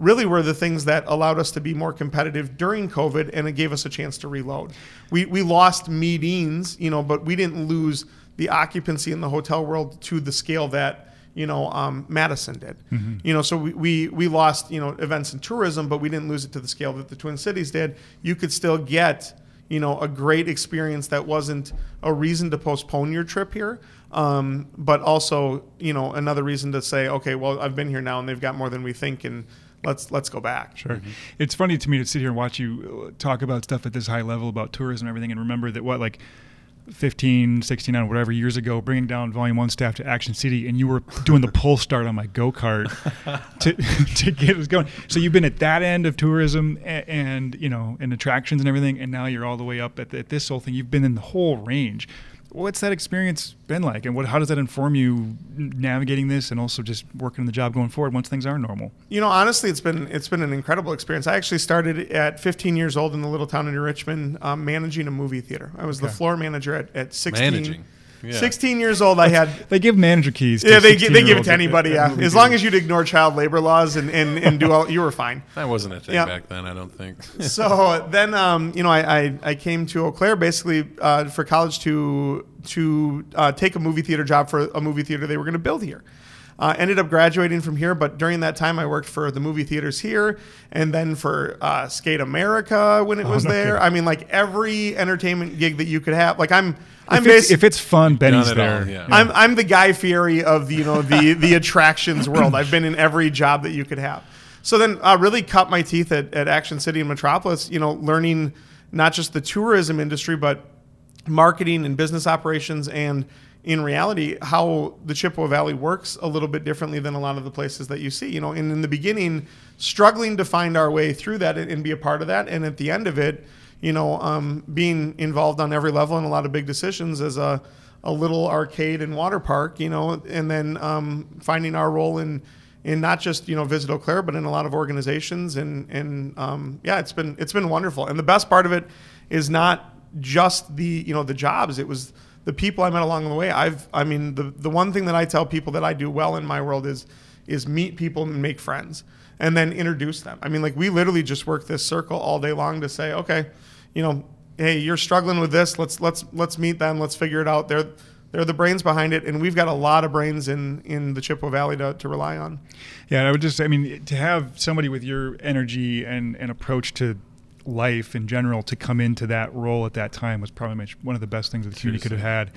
really were the things that allowed us to be more competitive during COVID and it gave us a chance to reload. We, we lost meetings, you know, but we didn't lose the occupancy in the hotel world to the scale that, you know, um, Madison did. You know, so we, we, we lost, you know, events and tourism, but we didn't lose it to the scale that the Twin Cities did. You could still get, you know, a great experience that wasn't a reason to postpone your trip here, um, but also, you know, another reason to say, okay, well, I've been here now and they've got more than we think, and let's let's go back. Sure. It's funny to me to sit here and watch you uh, talk about stuff at this high level about tourism and everything and remember that what like 15, 16, or whatever years ago, bringing down Volume 1 staff to Action City, and you were doing the pull start on my go kart to, to get us going. So you've been at that end of tourism and, and, you know, and attractions and everything, and now you're all the way up at, at this whole thing. You've been in the whole range. What's that experience been like, and what, how does that inform you navigating this and also just working the job going forward once things are normal? You know, honestly, it's been it's been an incredible experience. I actually started at 15 years old in the little town in New Richmond, um, managing a movie theater. I was the floor manager at, at 16. Managing. Yeah. 16 years old, I had They give manager keys. To yeah, they, gi- they give it to anybody. Yeah, as long as you'd ignore child labor laws and, and, and do all, you were fine. That wasn't a thing Yeah. back then, I don't think. so then um, you know I, I, I came to Eau Claire basically uh, for college to to uh, take a movie theater job for a movie theater they were going to build here. Uh, ended up graduating from here, but during that time I worked for the movie theaters here, and then for uh, Skate America when it was Oh, no there. kidding. I mean, like every entertainment gig that you could have. Like I'm, I'm if it's, if it's fun, Benny's Done it all, there. yeah. I'm I'm the Guy Fieri of the you know the the attractions world. I've been in every job that you could have. So then, uh, really cut my teeth at, at Action City and Metropolis. You know, learning not just the tourism industry, but marketing and business operations, and in reality, how the Chippewa Valley works a little bit differently than a lot of the places that you see. You know, and in the beginning, struggling to find our way through that and, and be a part of that, and at the end of it, you know, um, being involved on every level in a lot of big decisions as a a little arcade and water park, you know, and then um, finding our role in in not just you know Visit Eau Claire, but in a lot of organizations, and and um, yeah, it's been it's been wonderful. And the best part of it is not just the you know the jobs; it was the people I met along the way. I've I mean the the one thing that I tell people that I do well in my world is is meet people and make friends, and then introduce them. I mean, like we literally just work this circle all day long to say, okay, you know, hey, you're struggling with this. Let's let's let's meet them. Let's figure it out. They're they're the brains behind it, and we've got a lot of brains in in the Chippewa Valley to, to rely on. Yeah, I would just, I mean, to have somebody with your energy and, and approach to life in general to come into that role at that time was probably one of the best things that the community could have had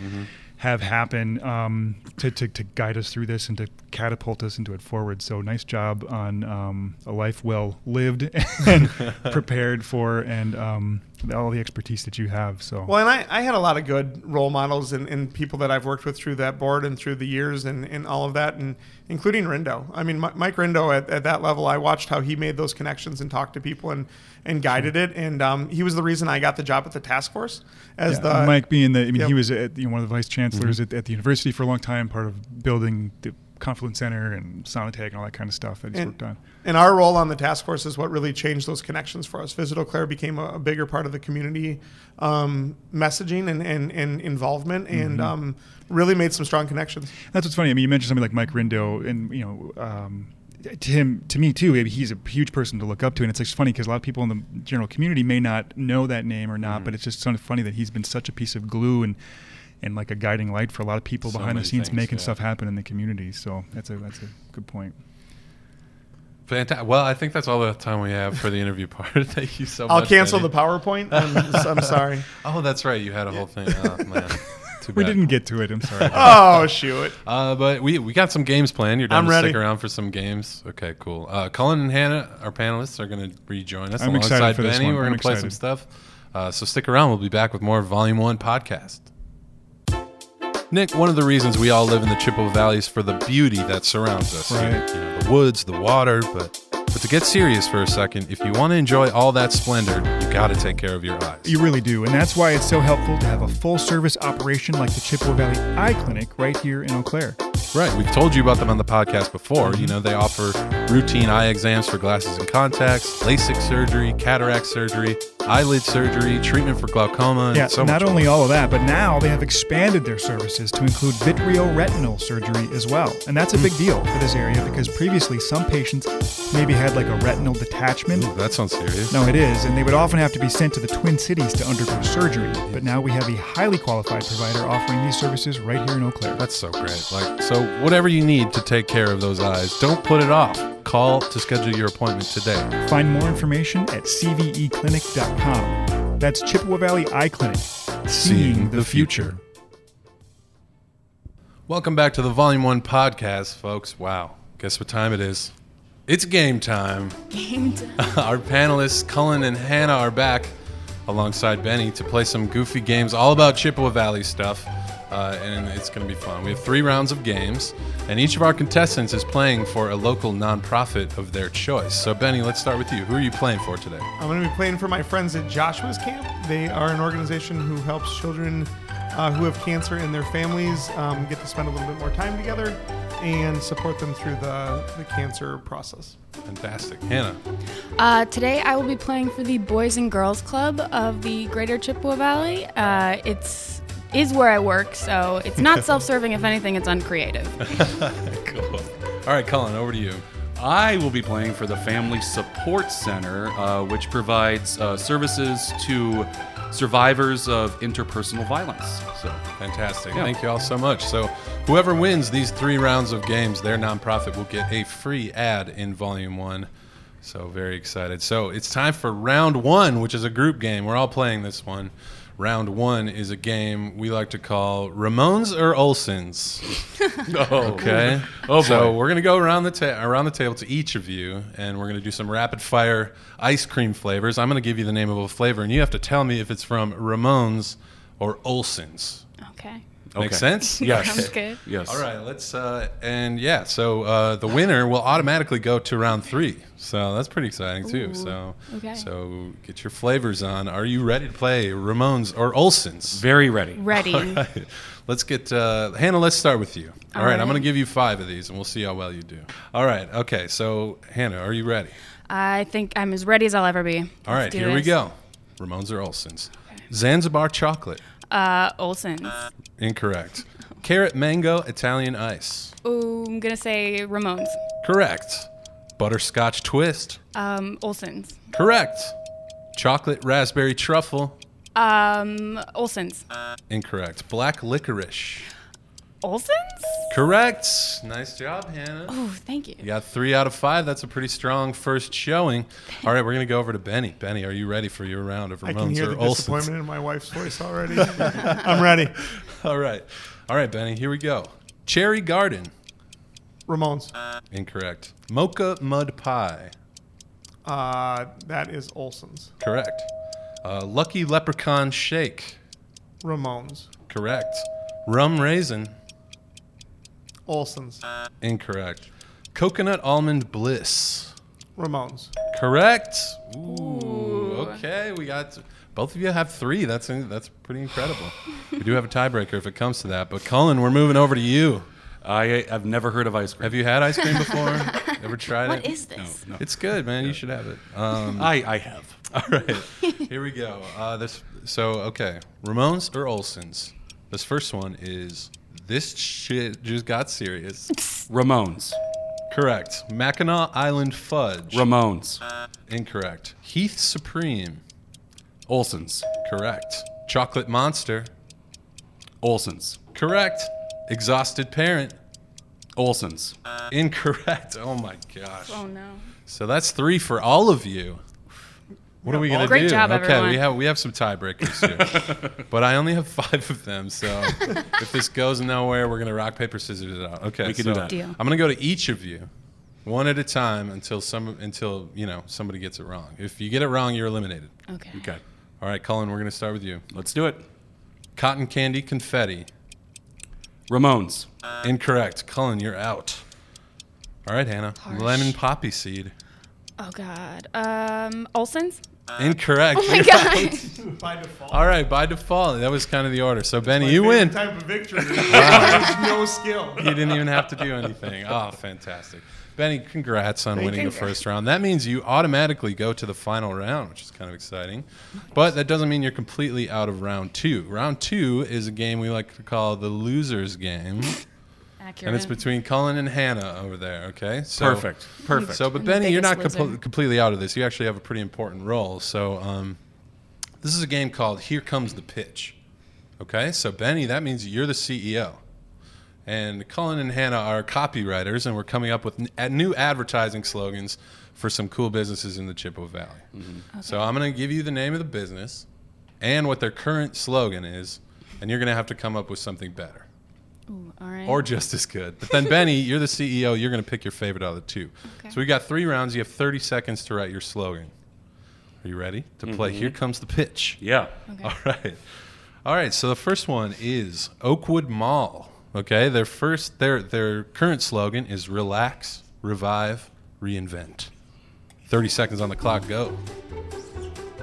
have happen um, to, to, to guide us through this and to catapult us into it forward. So nice job on um, a life well lived and prepared for and um, all the expertise that you have. So Well, and I, I had a lot of good role models and, and people that I've worked with through that board and through the years and, and all of that, and including Rindo. I mean, Mi- Mike Rindo at, at that level, I watched how he made those connections and talked to people and, and guided it. And um, he was the reason I got the job at the task force as Yeah, the Mike being the, I mean, Yep. he was at, you know, one of the vice chancellors at, at the university for a long time, part of building the Confluence Center and Sonnentag and all that kind of stuff that he's And- worked on. And our role on the task force is what really changed those connections for us. Visit Eau Claire became a, a bigger part of the community um, messaging and, and, and involvement and um, really made some strong connections. That's what's funny. I mean, you mentioned somebody like Mike Rindo, and you know, um, to him, to me too, maybe he's a huge person to look up to, and it's just funny because a lot of people in the general community may not know that name or not, mm. but it's just sort of funny that he's been such a piece of glue and and like a guiding light for a lot of people So behind the scenes things, making yeah. stuff happen in the community. So that's a that's a good point. Fantastic. Well, I think that's all the time we have for the interview part. Thank you so I'll much. cancel Benny. the PowerPoint. I'm, I'm sorry. Oh, that's right. You had a whole thing. Oh, man. Too bad. We didn't get to it. I'm sorry. Oh, shoot. Uh, but we we got some games planned. You're down I'm to stick around for some games. Okay, cool. Uh, Cullen and Hannah, our panelists, are going to rejoin us I'm excited alongside for this Benny. one. We're going to play some stuff. Uh, so stick around. We'll be back with more Volume One podcast. Nick, one of the reasons we all live in the Chippewa Valley is for the beauty that surrounds us. Right. You know, the woods, the water, but but to get serious for a second, if you want to enjoy all that splendor, you got to take care of your eyes. You really do. And that's why it's so helpful to have a full service operation like the Chippewa Valley Eye Clinic right here in Eau Claire. Right. We've told you about them on the podcast before. You know, they offer routine eye exams for glasses and contacts, LASIK surgery, cataract surgery, eyelid surgery, treatment for glaucoma, and Yeah, so not only more. all of that, but now they have expanded their services to include vitreoretinal surgery as well. And that's a big deal for this area because previously some patients maybe had like a retinal detachment. Ooh, that sounds serious. No, it is, and they would often have to be sent to the Twin Cities to undergo surgery. But now we have a highly qualified provider offering these services right here in Eau Claire. That's so great. Like, so whatever you need to take care of those eyes, don't put it off. Call to schedule your appointment today. Find more information at cveclinic.com. That's Chippewa Valley Eye Clinic, seeing the future. Welcome back to the Volume 1 podcast, folks. Wow. Guess what time it is? It's game time. Game time. Our panelists, Cullen and Hannah, are back alongside Benny to play some goofy games all about Chippewa Valley stuff. Uh, and it's going to be fun. We have three rounds of games, and each of our contestants is playing for a local nonprofit of their choice. So, Benny, let's start with you. Who are you playing for today? I'm going to be playing for my friends at Joshua's Camp. They are an organization who helps children uh, who have cancer and their families um, get to spend a little bit more time together and support them through the, the cancer process. Fantastic. Hannah. Uh, today I will be playing for the Boys and Girls Club of the Greater Chippewa Valley. Uh, it's is where I work, so it's not self-serving. If anything, it's uncreative. Cool. All right, Cullen, over to you. I will be playing for the Family Support Center, uh, which provides uh, services to survivors of interpersonal violence. So, Fantastic. Yeah. Thank you all so much. So, whoever wins these three rounds of games, their nonprofit will get a free ad in Volume 1. So, very excited. So, it's time for round one, which is a group game. We're all playing this one. Round one is a game we like to call Ramones or Olsons. Oh. Okay. Oh, So we're gonna go around the ta- around the table to each of you, and we're gonna do some rapid fire ice cream flavors. I'm gonna give you the name of a flavor, and you have to tell me if it's from Ramones or Olsons. Okay. Make Okay. sense? yes. Sounds good. Yes. All right. Let's uh, and yeah. So uh, the winner will automatically go to round three. So that's pretty exciting too. Ooh, So okay. so get your flavors on. Are you ready to play Ramones or Olsons? Very ready. Ready. Right. Let's get uh, Hannah. Let's start with you. All All right, I'm going to give you five of these, and we'll see how well you do. All right. Okay. So Hannah, are you ready? I think I'm as ready as I'll ever be. All right. Let's do Here we go. Ramones or Olsons. Zanzibar chocolate. Uh, Olson's. Incorrect. Carrot mango Italian ice. Ooh, I'm gonna say Ramones. Correct. Butterscotch twist. Um, Olson's. Correct. Chocolate raspberry truffle. Um, Olson's. Incorrect. Black licorice. Olson's? Correct. Nice job, Hannah. Oh, thank you. You got three out of five. That's a pretty strong first showing. All right, we're going to go over to Benny. Benny, are you ready for your round of Ramones I can Ramones hear or the Olsons? disappointment in my wife's voice already. I'm ready. All right. All right, Benny, here we go. Cherry Garden. Ramones. Incorrect. Mocha Mud Pie. Uh, that is Olson's. Correct. Uh, Lucky Leprechaun Shake. Ramones. Correct. Rum Raisin. Olson's. Incorrect. Coconut Almond Bliss. Ramones. Correct. Ooh, okay, we got both of you have three. That's that's pretty incredible. we do have a tiebreaker if it comes to that. But Cullen, we're moving over to you. I have never heard of ice cream. Have you had ice cream before? Ever tried What it? is this? No. It's good, man. You should have it. Um, I, I have. all right, here we go. Uh, this so okay, Ramones or Olsons. This first one is this shit just got serious. Ramones. Correct. Mackinac Island Fudge. Ramones. Incorrect. Heath Supreme. Olson's. Correct. Chocolate Monster. Olson's. Correct. Exhausted Parent. Olson's. Incorrect. Oh my gosh. Oh, no. So that's three for all of you. What are we gonna Great do? job, okay, everyone. we have we have some tiebreakers here, but I only have five of them. So if this goes nowhere, we're gonna rock paper scissors it out. Okay, We can so do that. Deal. I'm gonna go to each of you, one at a time until some until you know somebody gets it wrong. If you get it wrong, you're eliminated. Okay. Okay. All right, Cullen, we're gonna start with you. Let's do it. Cotton candy confetti. Ramones. Incorrect. Cullen, you're out. All right, Hannah. Harsh. Lemon poppy seed. Oh, God. Um, Olson's? Uh, Incorrect. Oh, my God. By default. All right, by default, that was kind of the order. So Benny, you win. Type of victory. There's no skill. You didn't even have to do anything. Oh, fantastic. Benny, congrats on winning the first round. That means you automatically go to the final round, which is kind of exciting. But that doesn't mean you're completely out of round two. Round two is a game we like to call the loser's game. Accurate. And it's between Cullen and Hannah over there, okay? So, Perfect. Perfect. So, but I'm Benny, you're not biggest compl- loser. completely out of this. You actually have a pretty important role. So, um, this is a game called Here Comes the Pitch. Okay? So, Benny, that means you're the CEO. And Cullen and Hannah are copywriters, and we're coming up with n- a- new advertising slogans for some cool businesses in the Chippewa Valley. So, I'm going to give you the name of the business and what their current slogan is, and you're going to have to come up with something better Ooh, all right. or just as good. But then, Benny, you're the CEO. You're going to pick your favorite out of the two. Okay. So we've got three rounds. You have 30 seconds to write your slogan. Are you ready to play? Mm-hmm. Here comes the pitch. yeah. Okay. All right. All right. So the first one is Oakwood Mall. Okay. Their first, their their current slogan is relax, revive, reinvent. 30 seconds on the clock. Go.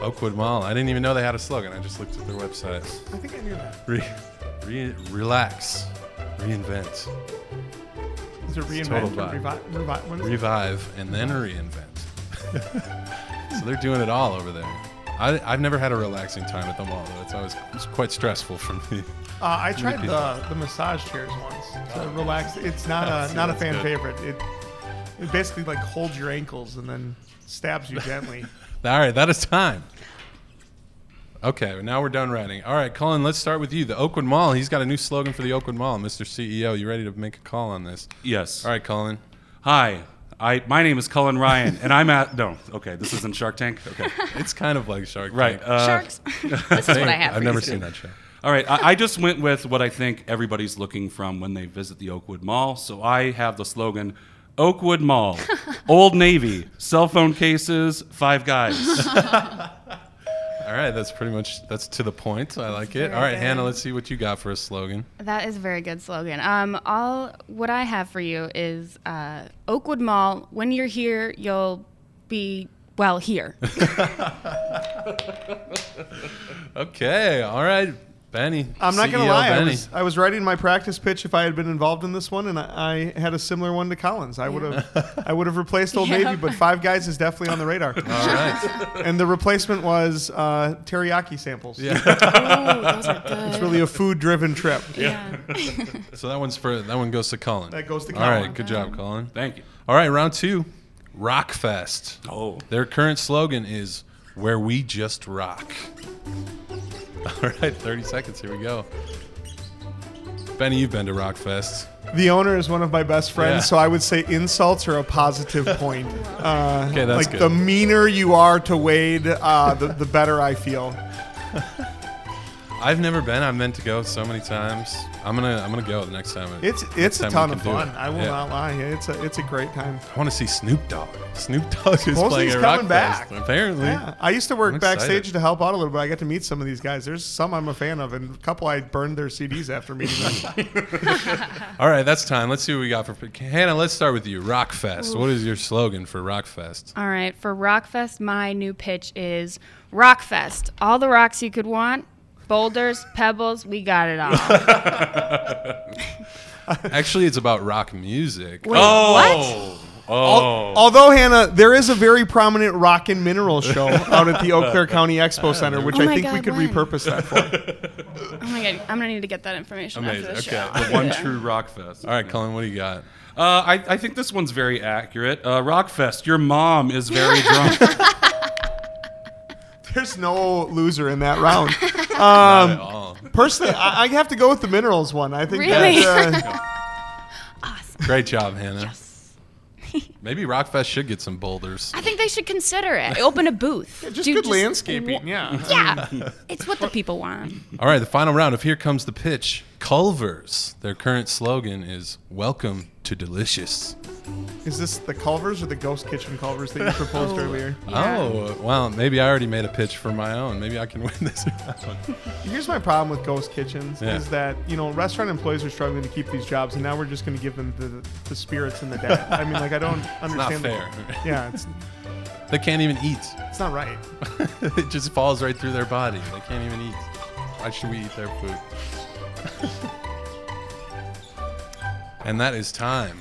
Oakwood Mall. I didn't even know they had a slogan. I just looked at their website. I think I knew that. Re, re, relax, reinvent. Is it reinvent total or vibe. revive? Revi- it? revive, and then reinvent. so they're doing it all over there. I, I've never had a relaxing time at the mall though. It's always it's quite stressful for me. Uh, I tried the, the massage chairs once to relax. It's not a not a fan good. favorite. It it basically like holds your ankles and then stabs you gently. All right, that is time. Okay, now we're done writing. All right, Cullen, let's start with you. The Oakwood Mall. He's got a new slogan for the Oakwood Mall, Mr. CEO. You ready to make a call on this? Yes. All right, Cullen. Hi. I, my name is Cullen Ryan, and I'm at. No, okay, this isn't Shark Tank. Okay, It's kind of like Shark right. Tank. Uh, Sharks. this is what I have. I've for never you. seen that show. All right, I, I just went with what I think everybody's looking from when they visit the Oakwood Mall. So I have the slogan Oakwood Mall, Old Navy, cell phone cases, five guys. All right, that's pretty much that's to the point. I like it. All right, good. Hannah, let's see what you got for a slogan. That is a very good slogan. Um, all what I have for you is uh, Oakwood Mall. When you're here, you'll be well here. Okay, all right, Benny. I'm not gonna CEO lie. I Benny. was, I was writing my practice pitch if I had been involved in this one, and I, I had a similar one to Cullen's. I would have I would have replaced Old Yeah. Navy, but Five Guys is definitely on the radar. All right. and the replacement was uh, teriyaki samples. Yeah. oh, those are good. It's really a food-driven trip. yeah. So that one's for that one goes to Cullen. That goes to All right, good job, Cullen. Thank you. All right, round two, Rockfest. Oh, Their current slogan is "Where we just rock." All right, 30 seconds. Here we go. Benny, you've been to Rockfest. The owner is one of my best friends, Yeah. so I would say insults are a positive point. Uh, Okay, that's like good. the meaner you are to Wade, uh, the, the better I feel. I've never been. I've meant to go so many times. I'm gonna I'm gonna go the next time. It's it's a ton of fun. I will Yeah. not lie. It's a it's a great time. I want to see Snoop Dogg. Snoop Dogg is Supposedly playing at coming Rockfest. back. Apparently. Yeah, I used to work I'm excited. backstage to help out a little bit. I got to meet some of these guys. There's some I'm a fan of, and a couple I burned their CDs after meeting them. All right, that's time. Let's see what we got for Hannah. Let's start with you. Rockfest. What is your slogan for Rockfest? All right, for Rockfest, my new pitch is Rockfest. All the rocks you could want, boulders, pebbles, we got it all. Actually, it's about rock music. Wait, what? Oh. Although Hannah, there is a very prominent rock and mineral show out at the Eau Claire County Expo Center, which Oh I my think we could when? repurpose that for. Oh my god, I'm gonna need to get that information Amazing. after the Okay. show. the one true rock fest. All right, Cullen, what do you got? Uh, I, I think this one's very accurate. Uh, Rockfest, your mom is very drunk. There's no loser in that round. Not Um, at all. personally, I, I have to go with the minerals one. I think Really? that, uh, Great job, Hannah. Maybe Rockfest should get some boulders. I think they should consider it. Open a booth. just Do good landscaping. Yeah. Yeah, it's what the people want. All right, the final round of Here Comes the Pitch. Culver's. Their current slogan is Welcome to Delicious. Is this the Culvers or the Ghost Kitchen Culvers that you proposed oh, earlier? Yeah. Oh, well, maybe I already made a pitch for my own. Maybe I can win this round. Here's my problem with Ghost Kitchens Yeah. is that you know restaurant employees are struggling to keep these jobs, and now we're just going to give them the, the spirits and the dead. I mean, like I don't understand. Not understand. fair. Yeah, it's They can't even eat. it's not right. it just falls right through their body. They can't even eat. Why should we eat their food? And that is time.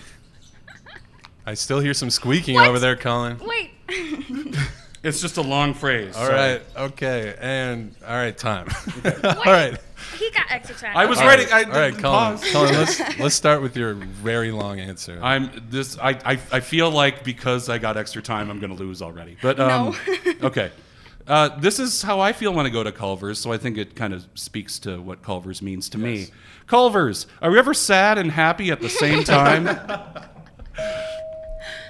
I still hear some squeaking What? over there, Cullen. Wait. it's just a long phrase. All sorry. right, okay, and all right, time. all right, He got extra time. I was all ready. right, I all right, didn't Cullen. pause. Cullen, let's let's start with your very long answer. I'm this. I, I I feel like because I got extra time, I'm going to lose already. But um, No. okay. Uh, this is how I feel when I go to Culver's, so I think it kind of speaks to what Culver's means to me. Culver's, are you ever sad and happy at the same time?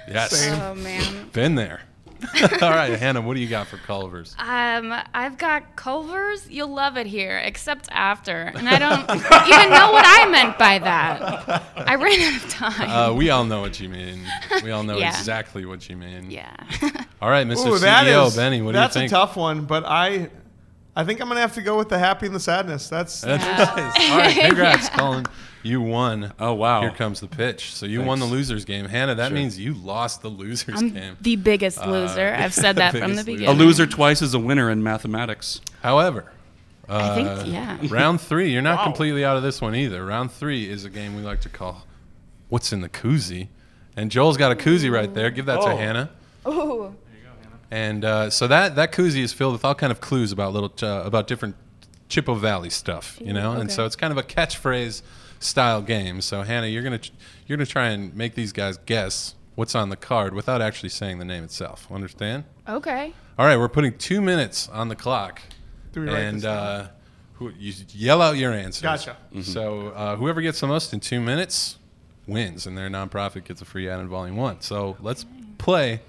yes, Same. Oh man. been there. all right, Hannah, what do you got for Culver's? Um, I've got Culver's. You'll love it here, except after, and I don't even know what I meant by that. I ran out of time. Uh, we all know what you mean. We all know Yeah. exactly what you mean. yeah. All right, Mr. Ooh, CEO is Benny, what do you think? that's a tough one, but I I think I'm gonna have to go with the happy and the sadness. That's That's nice. All right, congrats, Cullen. You won. Oh, wow. Here comes the pitch. So you won the losers game, Hannah. That Sure. means you lost the losers I'm game. the biggest loser. I've said that from the beginning. a loser twice is a winner in mathematics. However, I think, uh, yeah. round three, you're not completely out of this one either. Round three is a game we like to call "What's in the Koozie," and Joel's got a koozie right there. Give that to Oh. Hannah. Ooh. And uh, so that that koozie is filled with all kind of clues about little uh, about different Chippewa Valley stuff, you know. And so it's kind of a catchphrase style game. So Hannah, you're gonna tr- you're gonna try and make these guys guess what's on the card without actually saying the name itself. Understand? Okay. All right, we're putting two minutes on the clock, Do and uh, who, you yell out your answers. Gotcha. So uh, whoever gets the most in two minutes wins, and their nonprofit gets a free ad in Volume One. So let's play.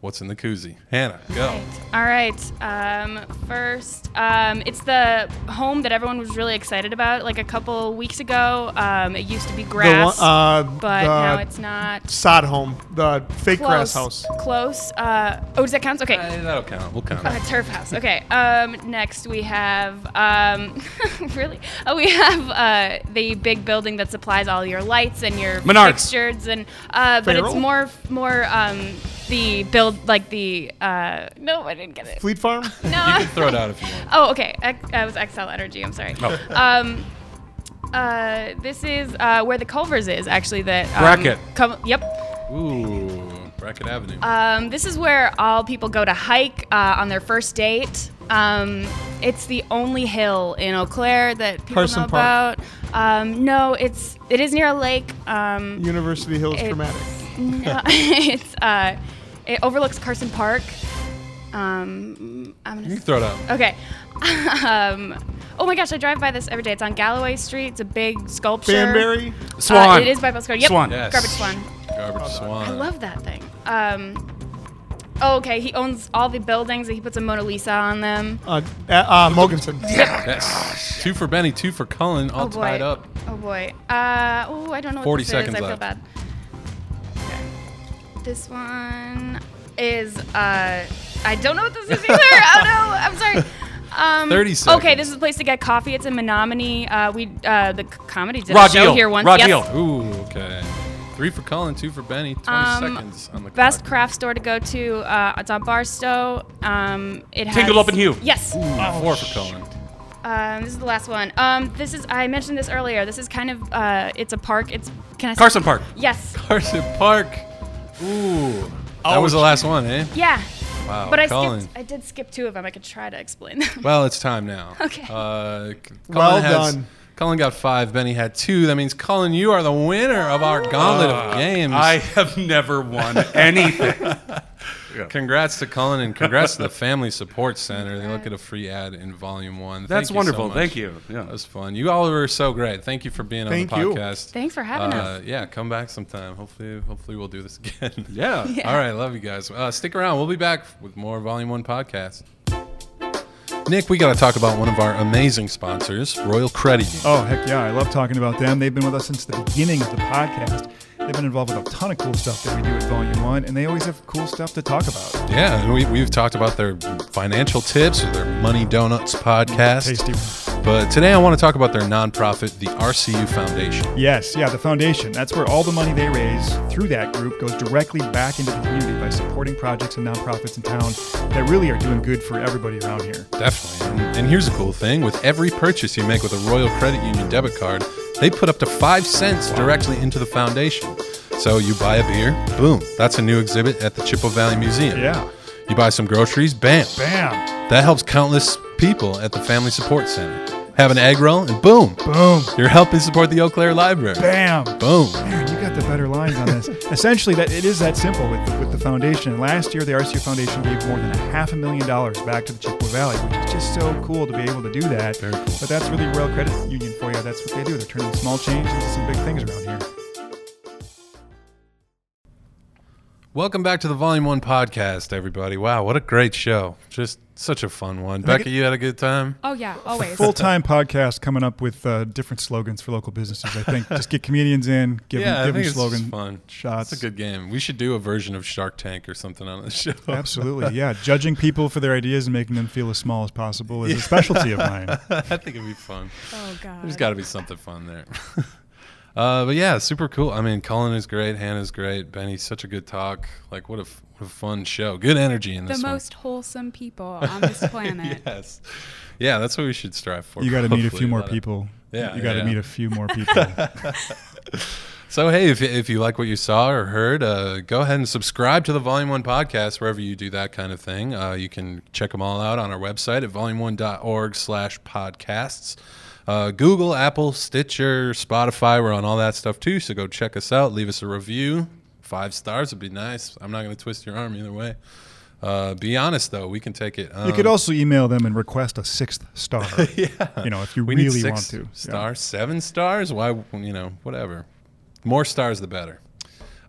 What's in the koozie? Hannah, go. All right. Um, first, um, it's the home that everyone was really excited about. Like a couple weeks ago, um, it used to be the grass, one, uh, but the now it's not. sod home, the fake Close. grass house. Close. Uh, oh, does that count? Okay. Uh, that'll count. We'll count. Uh, it. turf house. Okay. Um, next we have um, really. Oh, we have uh, the big building that supplies all your lights and your Menards. fixtures, and uh, but it's Farrell? more more um, the build like the. Uh, no, I didn't get it. Fleet Farm. No, you can throw it out if you want. Oh, okay. X- That was Xcel Energy. I'm sorry. Oh. Um, uh, this is uh, where the Culvers is actually. That um, Brackett. Com- yep. Ooh, Brackett Avenue. Um, this is where all people go to hike uh, on their first date. Um, it's the only hill in Eau Claire that people Carson know Park. about. Um, no, it's it is near a lake. Um, University Hills it's, Dramatic. No, it's uh, it overlooks Carson Park. Um, I'm gonna you can throw it out. Okay. um, oh my gosh, I drive by this every day. It's on Galloway Street. It's a big sculpture. Banbury. Swan. Uh, it is by Postcard. Yep. Swan. Yes. Garbage Swan. Garbage Swan. I love that thing. Um, oh, okay. He owns all the buildings and he puts a Mona Lisa on them. Uh, uh, uh, Mogensen. Yes. Two for Benny, two for Cullen, all oh tied up. Oh boy. Uh, oh, I don't know 40 this seconds is. I feel left. bad. Okay. This one is uh, I don't know what this is either. oh no, I'm sorry. Um, 30 Okay, this is a place to get coffee. It's in Menomonie. Uh, we uh, the comedy did Raw a show deal. here once. Raw yes. deal. Ooh, okay. Three for Cullen, two for Benny. 20 Um, seconds on the Best clock. craft store to go to. Uh, it's on Barstow. Um, it has Tangled Up in Hue. Yes. Ooh, four for Cullen. Um, this is the last one. Um, this is I mentioned this earlier. This is kind of uh, it's a park. It's can I say- Carson Park. Yes. Carson Park. Ooh. That was the last one, eh? Yeah. Wow. But I Cullen. skipped. I did skip two of them. I could try to explain them. Well, it's time now. Okay. Uh, Well has- done. Cullen got five. Benny had two. That means Cullen, you are the winner of our gauntlet of games. I have never won anything. Congrats to Cullen and congrats to the Family Support Center. They look at a free ad in Volume One. Thank That's you so wonderful. much. Thank you. Yeah. That was fun. You all were so great. Thank you for being on Thank the you. podcast. Thanks for having Uh, us. Yeah, come back sometime. Hopefully, hopefully we'll do this again. Yeah. All right, love you guys. Uh, stick around. We'll be back with more Volume One podcast. Nick, we got to talk about one of our amazing sponsors, Royal Credit Union. Oh, heck yeah. I love talking about them. They've been with us since the beginning of the podcast. They've been involved with a ton of cool stuff that we do at Volume 1, and they always have cool stuff to talk about. Yeah, and we, we've talked about their financial tips or their Money Donuts podcast. Tasty. But today I want to talk about their nonprofit, the RCU Foundation. Yes, yeah, the foundation. That's where all the money they raise through that group goes directly back into the community by supporting projects and nonprofits in town that really are doing good for everybody around here. Definitely. And, and here's a cool thing with every purchase you make with a Royal Credit Union debit card, they put up to five cents directly into the foundation. So you buy a beer, boom, that's a new exhibit at the Chippewa Valley Museum. Yeah. You buy some groceries, bam, Bam. that helps countless people at the Family Support Center. Have an egg roll, and boom, Boom. you're helping support the Eau Claire Library. Bam. Boom. Man, you got the better lines on this. Essentially, that it is that simple with the, with the foundation. Last year, the RCU Foundation gave more than a half a million dollars back to the Chippewa Valley, which is just so cool to be able to do that. Very cool. But that's really Royal Credit Union for you. That's what they do. They're turning small change into some big things around here. Welcome back to the Volume 1 podcast, everybody. Wow, what a great show. Just such a fun one. Becca, you had a good time? Oh yeah, always. Full time podcast coming up with uh, different slogans for local businesses. I think just get comedians in, give yeah, them, I give think them slogan just fun. shots. It's a good game. We should do a version of Shark Tank or something on the show. Absolutely, yeah. Judging people for their ideas and making them feel as small as possible is a specialty of mine. I think it'd be fun. oh god. There's got to be something fun there. Uh, but yeah, super cool. I mean, Cullen is great. Hannah's great. Benny's such a good talk. Like, what a, f- what a fun show. Good energy in the this one. The most wholesome people on this planet. yes. Yeah, that's what we should strive for. You got to meet a few more lot of- people. Yeah, you got to yeah. meet a few more people. So hey, if, if you like what you saw or heard, uh, go ahead and subscribe to the Volume One podcast wherever you do that kind of thing. Uh, you can check them all out on our website at volume1.org/podcasts. Uh, Google, Apple, Stitcher, Spotify, we're on all that stuff too. So go check us out. Leave us a review. Five stars would be nice. I'm not going to twist your arm either way. Uh, be honest though, we can take it. you could Um, also email them and request a sixth star. yeah. You know, if you we really want to. Yeah. Stars, seven stars. Why? You know, whatever. More stars, the better.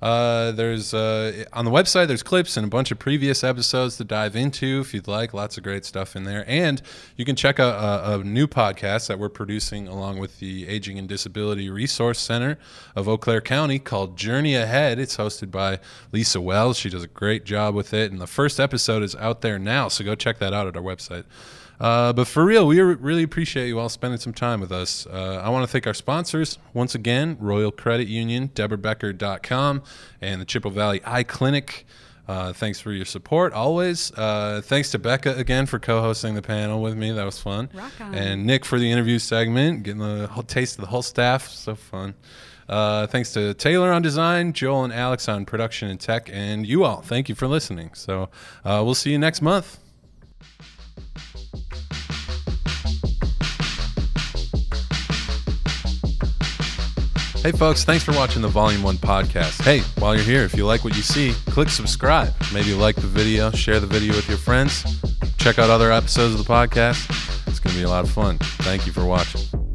Uh, there's uh, on the website. There's clips and a bunch of previous episodes to dive into if you'd like. Lots of great stuff in there, and you can check out a, a new podcast that we're producing along with the Aging and Disability Resource Center of Eau Claire County called Journey Ahead. It's hosted by Lisa Wells. She does a great job with it, and the first episode is out there now. So go check that out at our website. Uh, but for real, we re- really appreciate you all spending some time with us. Uh, I want to thank our sponsors once again Royal Credit Union, DeborahBecker.com, and the Chippewa Valley Eye Clinic. Uh, thanks for your support always. Uh, thanks to Becca again for co hosting the panel with me. That was fun. Rock on. And Nick for the interview segment, getting the whole taste of the whole staff. So fun. Uh, thanks to Taylor on design, Joel and Alex on production and tech, and you all. Thank you for listening. So uh, we'll see you next month. Hey, folks, thanks for watching the Volume 1 podcast. Hey, while you're here, if you like what you see, click subscribe. Maybe like the video, share the video with your friends, check out other episodes of the podcast. It's going to be a lot of fun. Thank you for watching.